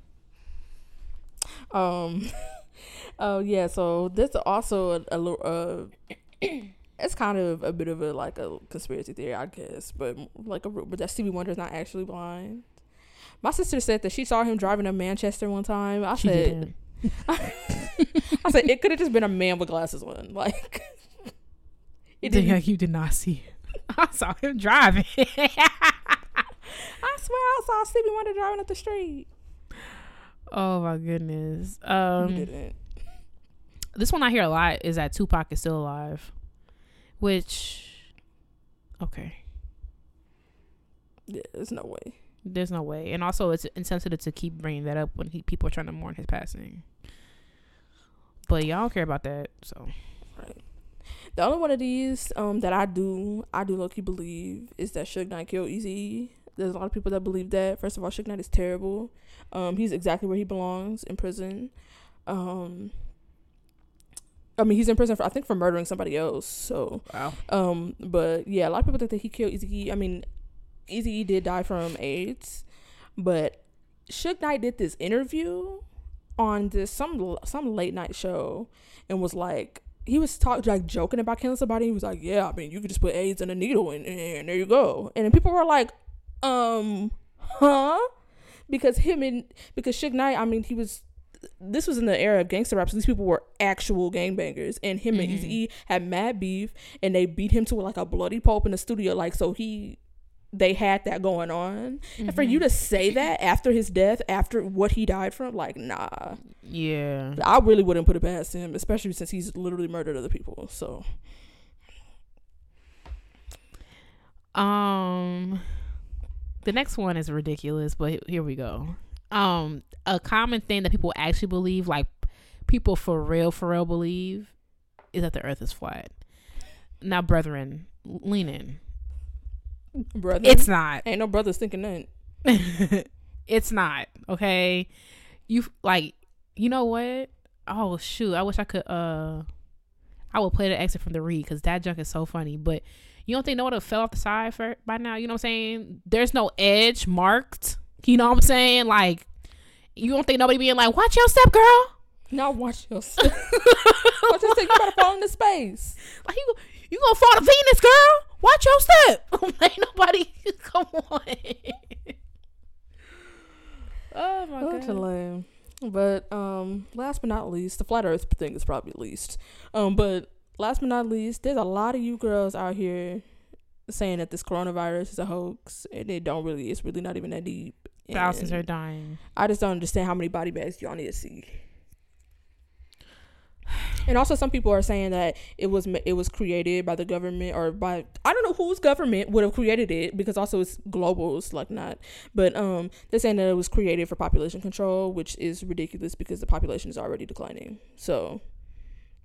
Um. Oh yeah. So this also a, little. Uh, it's kind of a bit of a like a conspiracy theory, I guess, but like a rumor that Stevie Wonder is not actually blind. My sister said that she saw him driving to Manchester one time. I She said. I said it could have just been a man with glasses on. Like it Yeah, didn't. you did not see it. I saw him driving. I swear I saw Stevie Wonder driving up the street. oh my goodness. Um didn't. this one I hear a lot is that Tupac is still alive. Which okay. Yeah, there's no way. There's no way. And also it's insensitive to keep bringing that up when he, people are trying to mourn his passing. But y'all don't care about that, so Right. The only one of these um that I do I do low key believe is that Suge Knight killed Eazy. There's a lot of people that believe that. First of all, Suge Knight is terrible. Um, he's exactly where he belongs in prison. Um, I mean, he's in prison for I think for murdering somebody else. So, Wow. um, but yeah, a lot of people think that he killed Eazy. I mean, Eazy did die from AIDS, but Suge Knight did this interview on this some some late night show and was like. He was talk like joking about killing somebody. He was like, "Yeah, I mean, you could just put AIDS in a needle and, and there you go." And then people were like, "Um, huh?" Because him and because Suge Knight, I mean, he was this was in the era of gangster rap, so these people were actual gangbangers, and him and Mhm. Eazy-E had mad beef, and they beat him to like a bloody pulp in the studio, like so he. They had that going on, and for Mm-hmm. you to say that after his death, after what he died from, like, nah, Yeah. I really wouldn't put it past him, especially since he's literally murdered other people. So, Um, the next one is ridiculous, but here we go. Um, a common thing that people actually believe, like people for real, for real believe, is that the Earth is flat. Now, brethren, lean in. brother, It's not. ain't no brothers thinking that. it's not. Okay, you like. You know what? Oh shoot! I wish I could. Uh, I would play the exit from the read because that junk is so funny. But you don't think no one would have fell off the side for by now? You know what I'm saying? There's no edge marked. You know what I'm saying? Like, you don't think nobody being like, "Watch your step, girl." Now watch yourself. watch yourself. You better fall into space. Like you, you gonna fall to Venus, girl? Watch your step. Ain't nobody. Come on. oh my That's god. lame. But um, last but not least, the flat Earth thing is probably least. Um, but last but not least, there's a lot of you girls out here saying that this coronavirus is a hoax, and it don't really. It's really not even that deep. Thousands And are dying. I just don't understand how many body bags y'all need to see. And also, some people are saying that it was it was created by the government or by I don't know whose government would have created it because also it's global, it's like not. But um, they're saying that it was created for population control, which is ridiculous because the population is already declining. So,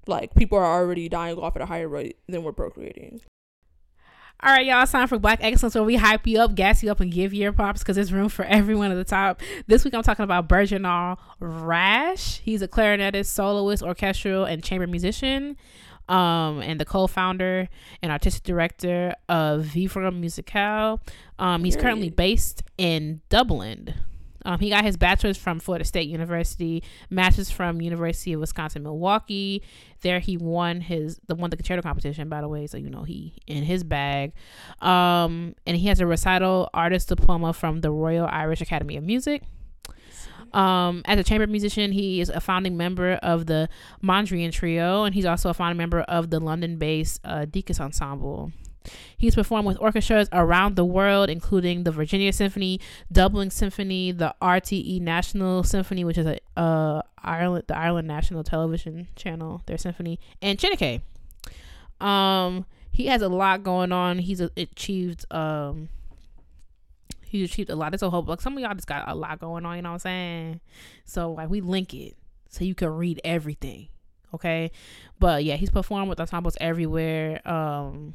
like, people are already dying off at a higher rate than we're procreating. All right, y'all. It's time for Black Excellence, where we hype you up, gas you up, and give you your props because there's room for everyone at the top. This week, I'm talking about Berginald Rash. He's a clarinetist, soloist, orchestral, and chamber musician, um, and the co-founder and artistic director of Vivre Musicale. Um, he's currently based in Dublin. Um, he got his bachelor's from Florida State University, master's from University of Wisconsin Milwaukee. There he won his the won the concerto competition, by the way. So you know he in his bag. Um, and he has a recital artist diploma from the Royal Irish Academy of Music. Um, as a chamber musician, he is a founding member of the Mondrian Trio, and he's also a founding member of the London-based uh, Ensemble. He's performed with orchestras around the world, including the Virginia Symphony, Dublin Symphony, the RTE National Symphony, which is a uh, Ireland, the Ireland National Television Channel, their symphony, and Chineke. Um, he has a lot going on. He's a, achieved um, he's achieved a lot. It's a whole like some of y'all just got a lot going on. You know what I'm saying? So like we link it so you can read everything. Okay, but yeah, he's performed with ensembles everywhere. Um,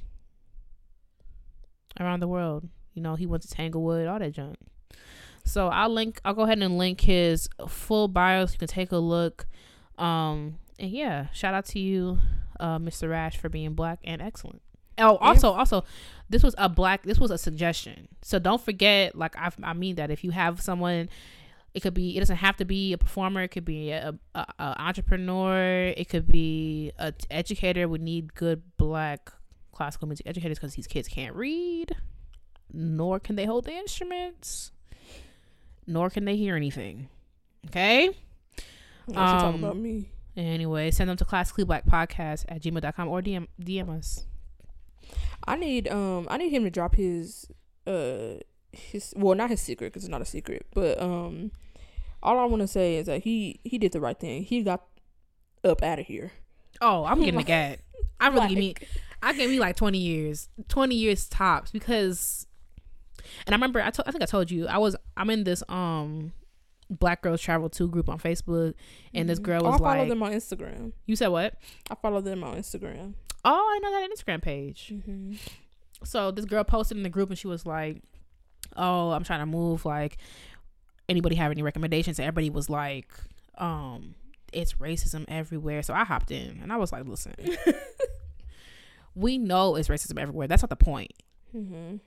around the world. You know, he went to Tanglewood, all that junk. So I'll link. I'll go ahead and link his full bio so you can take a look. Um, and yeah, shout out to you, uh, Mr. Rash, for being black and excellent. Oh, also, also, this was a black. This was a suggestion. So don't forget. Like I, I mean that if you have someone. It could be. It doesn't have to be a performer. It could be a, a, a entrepreneur. It could be a educator. We need good black classical music educators because these kids can't read, nor can they hold the instruments, nor can they hear anything. Okay. You talk Um, about me. Anyway, send them to classicallyblackpodcast at gmail.com or DM DM us. I need um I need him to drop his uh his well not his secret because it's not a secret but um all I want to say is that he he did the right thing he got up out of here Oh, I'm getting a gag. I really Like, I gave me like 20 years, 20 years tops because, and I remember I, to, I think I told you I was I'm in this um Black Girls Travel Two group on Facebook, and this girl Oh, was I follow like, them on Instagram "You said what? I follow them on Instagram Oh, I know that Instagram page." mm-hmm. So this girl posted in the group, and she was like, "Oh, I'm trying to move. Like, anybody have any recommendations?" And everybody was like, "Um." it's racism everywhere. So I hopped in and I was like, listen, we know it's racism everywhere. That's not the point. Mm-hmm.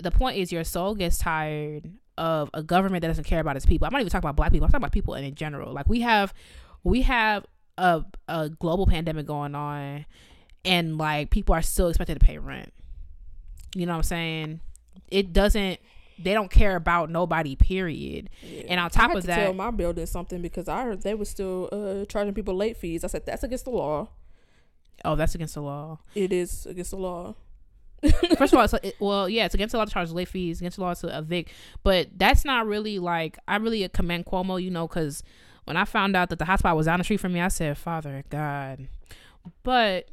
The point is your soul gets tired of a government that doesn't care about its people. I'm not even talking about black people. I'm talking about people in general. Like we have, we have a a global pandemic going on, and like people are still expected to pay rent. You know what I'm saying? It doesn't they don't care about nobody. Period. Yeah. And on top of that, tell my building something because I heard they were still uh, charging people late fees. I said that's against the law. Oh, that's against the law. It is against the law. First of all, it's it, well, yeah, it's against the law to charge late fees, against the law to evict, but that's not really like I really commend Cuomo, you know, because when I found out that the hotspot was down the street from me, I said, Father God, but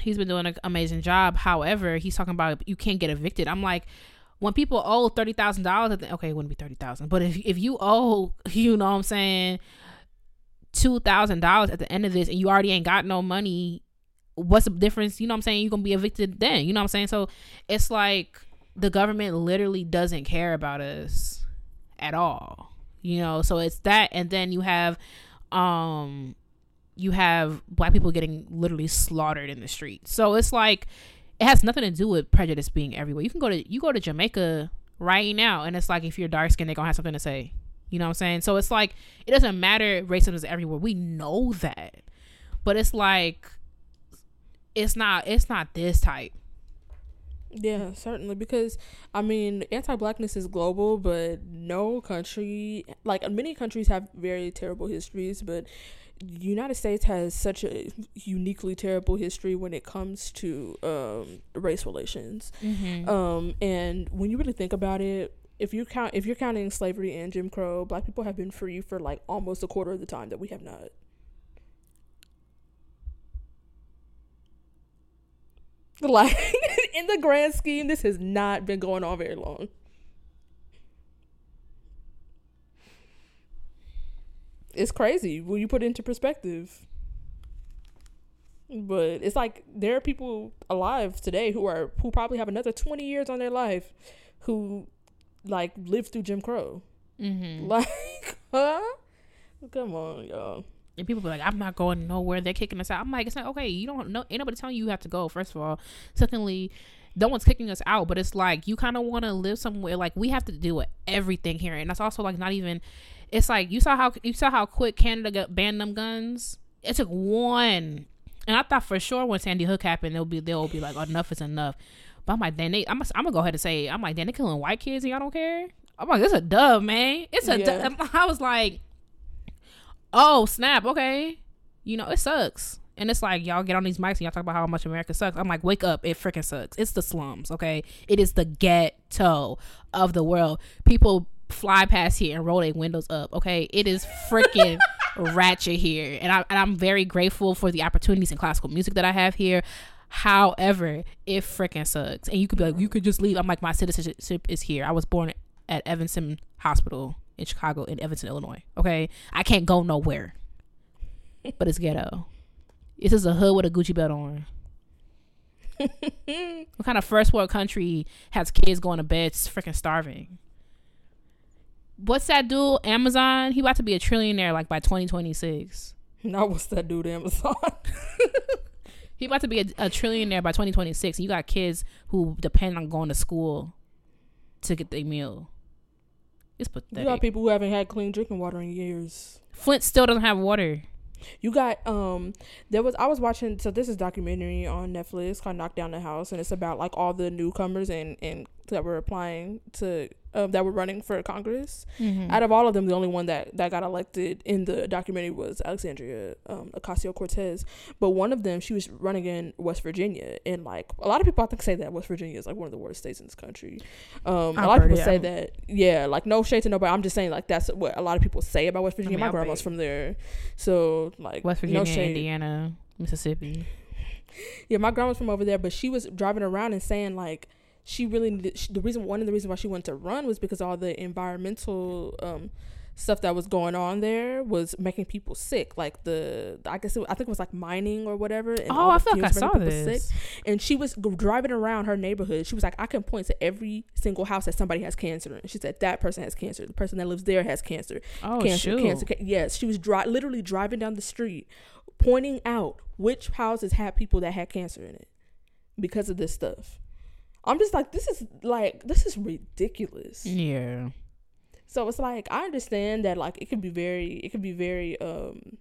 he's been doing an amazing job. However, he's talking about you can't get evicted. I'm like, when people owe thirty thousand dollars, okay, it wouldn't be thirty thousand, but if if you owe, you know, what I'm saying, two thousand dollars at the end of this, and you already ain't got no money, what's the difference? You know, what I'm saying you're gonna be evicted then. You know, what I'm saying so it's like the government literally doesn't care about us at all. You know, so it's that, and then you have, um, you have black people getting literally slaughtered in the street. So it's like it has nothing to do with prejudice being everywhere. You can go to you go to Jamaica right now, and it's like if you're dark skinned, they're gonna have something to say. You know what I'm saying? So it's like it doesn't matter. Racism is everywhere. We know that, but it's like it's not. It's not this type. Yeah, certainly. Because I mean, anti-blackness is global, but no country, like many countries, have very terrible histories. But United States has such a uniquely terrible history when it comes to um, race relations. Mm-hmm. Um, and when you really think about it, if you count if you're counting slavery and Jim Crow, black people have been free for like almost a quarter of the time that we have not. Like in the grand scheme, this has not been going on very long. it's crazy when you put it into perspective. But it's like there are people alive today who are who probably have another twenty years on their life who like lived through Jim Crow. Mm-hmm. Like, huh? Come on, y'all. And people be like, I'm not going nowhere. They're kicking us out. I'm like, it's like, okay, you don't know. Ain't nobody telling you you have to go, first of all. Secondly, no one's kicking us out, but it's like you kind of want to live somewhere. Like, we have to do everything here. And that's also like not even it's like you saw how you saw how quick Canada got banned them guns. It took one, and I thought for sure when Sandy Hook happened, they'll be they'll be like oh, enough is enough. But I'm like, then they, I'm, I'm gonna go ahead and say, I'm like, then they killing white kids and y'all don't care. I'm like, it's a dub, man. It's a. Yeah. Dub. I was like, oh snap, okay. You know, it sucks. And it's like y'all get on these mics and y'all talk about how much America sucks. I'm like, wake up, it freaking sucks. It's the slums, okay? It is the ghetto of the world. People fly past here and roll their windows up. Okay, it is freaking ratchet here, and, I, and I'm very grateful for the opportunities in classical music that I have here. However, it freaking sucks, and you could be like, you could just leave. I'm like, my citizenship is here. I was born at Evanston Hospital in Chicago, in Evanston, Illinois. Okay, I can't go nowhere, but it's ghetto. This is a hood with a Gucci belt on. what kind of first world country has kids going to bed freaking starving? What's that dude? Amazon. He about to be a trillionaire like by 2026. Now what's that dude? Amazon. he about to be a, a trillionaire by 2026. You got kids who depend on going to school to get their meal. It's pathetic. You got people who haven't had clean drinking water in years. Flint still doesn't have water. You got um there was I was watching so this is documentary on Netflix called Knock Down the House and it's about like all the newcomers and and that were applying to um, that were running for Congress. Mm-hmm. Out of all of them, the only one that, that got elected in the documentary was Alexandria um, Ocasio Cortez. But one of them, she was running in West Virginia, and like a lot of people, I think, say that West Virginia is like one of the worst states in this country. Um, a lot of people it, say that, yeah, like no shade to nobody. I'm just saying like that's what a lot of people say about West Virginia. I mean, My grandma's from there, so like West Virginia, no Indiana, Mississippi. Yeah, my grandma's from over there, but she was driving around and saying like she really needed she, the reason one of the reasons why she wanted to run was because all the environmental um, stuff that was going on there was making people sick. Like the, I guess it, I think it was like mining or whatever. And oh, I feel like I saw this. Sick. And she was driving around her neighborhood. She was like, I can point to every single house that somebody has cancer. And she said that person has cancer. The person that lives there has cancer. Oh, cancer, shoot. cancer. Ca- yes, she was dri- literally driving down the street, pointing out which houses had people that had cancer in it because of this stuff. I'm just like, this is like, this is ridiculous. Yeah. So it's like I understand that like it could be very it could be very um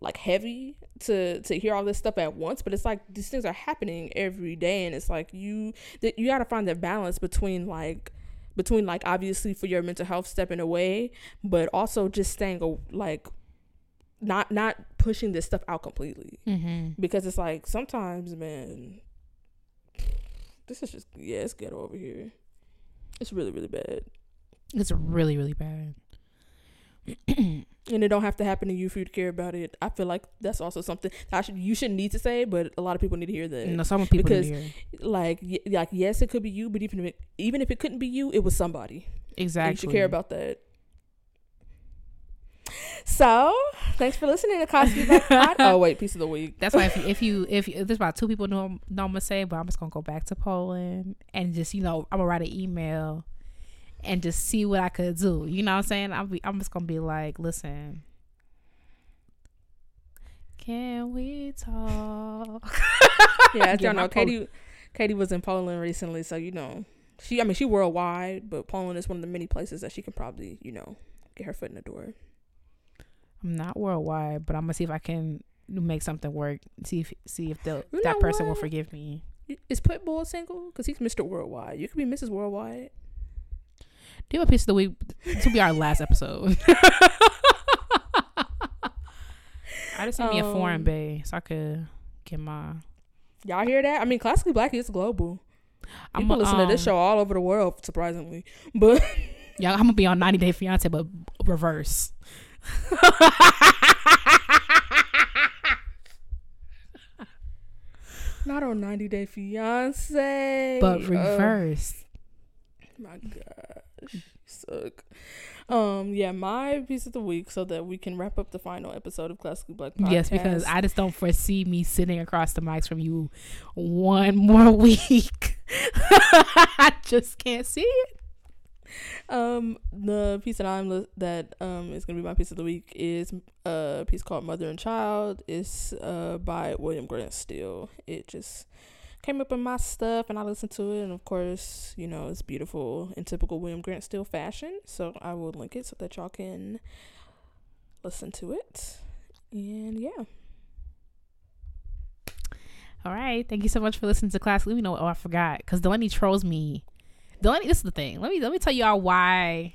like heavy to to hear all this stuff at once, but it's like these things are happening every day and it's like you that you got to find that balance between like between like obviously for your mental health stepping away, but also just staying like not not pushing this stuff out completely Mm-hmm. because it's like sometimes man this is just yeah it's ghetto over here it's really really bad It's really, really bad. and it don't have to happen to you for you to care about it. I feel like that's also something that I should you shouldn't need to say, but a lot of people need to hear that. no, some people because- need to hear. Like, y- like yes, it could be you, but even if it, even if it couldn't be you, it was somebody. And exactly. You should care about that. So, thanks for listening to Cosby Black Pod. Oh wait, piece of the week. That's why if you, if you if, you, if there's about two people know, know I'm gonna say, but I'm just gonna go back to Poland and just you know I'm gonna write an email and just see what I could do. You know what I'm saying? I'm be, I'm just gonna be like, listen, can we talk? Yeah, I don't know. Katie, Katie was in Poland recently, so you know, she. I mean, she worldwide, but Poland is one of the many places that she can probably, you know, get her foot in the door. I'm not worldwide, but I'm gonna see if I can make something work. See if see if the, You that person will forgive me. Is Pitbull single? Because he's Mr. Worldwide. You could be Mrs. Worldwide. Do you have a piece of the week? This will be our last episode. I just sent me a foreign Um, bay so I could get my. Y'all hear that? I mean, Classically Black is global. I'm People listen to this um, show all over the world, surprisingly. But Yeah, I'm gonna be on 90 Day Fiance, but reverse. not on 90 Day Fiance. but Oh, reverse. my gosh, you suck. Um, yeah, my piece of the week, so that we can wrap up the final episode of Classically Black. Podcast. yes, because I just don't foresee me sitting across the mics from you one more week. I just can't see it. Um, the piece that I'm li- that um is gonna be my piece of the week is a piece called "Mother and Child." It's uh by William Grant Still. It just came up in my stuff, and I listened to it, and of course, you know, it's beautiful in typical William Grant Still fashion. So I will link it so that y'all can listen to it. And yeah, All right. Thank you so much for listening to class. Let me know. Oh, I forgot because Delaney trolls me. Delaney, this is the thing. Let me let me tell y'all why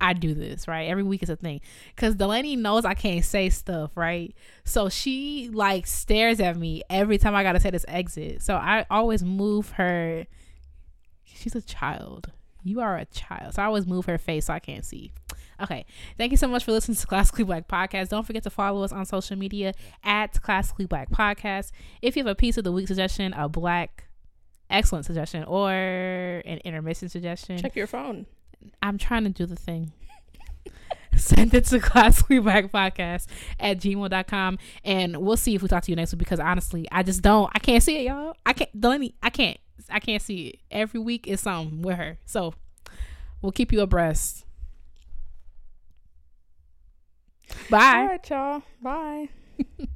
I do this. Right, every week is a thing because Delaney knows I can't say stuff. Right, so she like stares at me every time I gotta say this exit. So I always move her. She's a child. You are a child. So I always move her face so I can't see. Okay. Thank you so much for listening to Classically Black Podcast. Don't forget to follow us on social media at Classically Black Podcast. If you have a piece of the week suggestion, a black excellent suggestion, or an intermission suggestion, check your phone. I'm trying to do the thing. Send it to Classically Black Podcast at gmail.com and we'll see if we talk to you next week because honestly, I just don't I can't see it, y'all. I can't Delaney, I can't. I can't see it. Every week is something with her. So we'll keep you abreast. Bye. All right, y'all. Bye.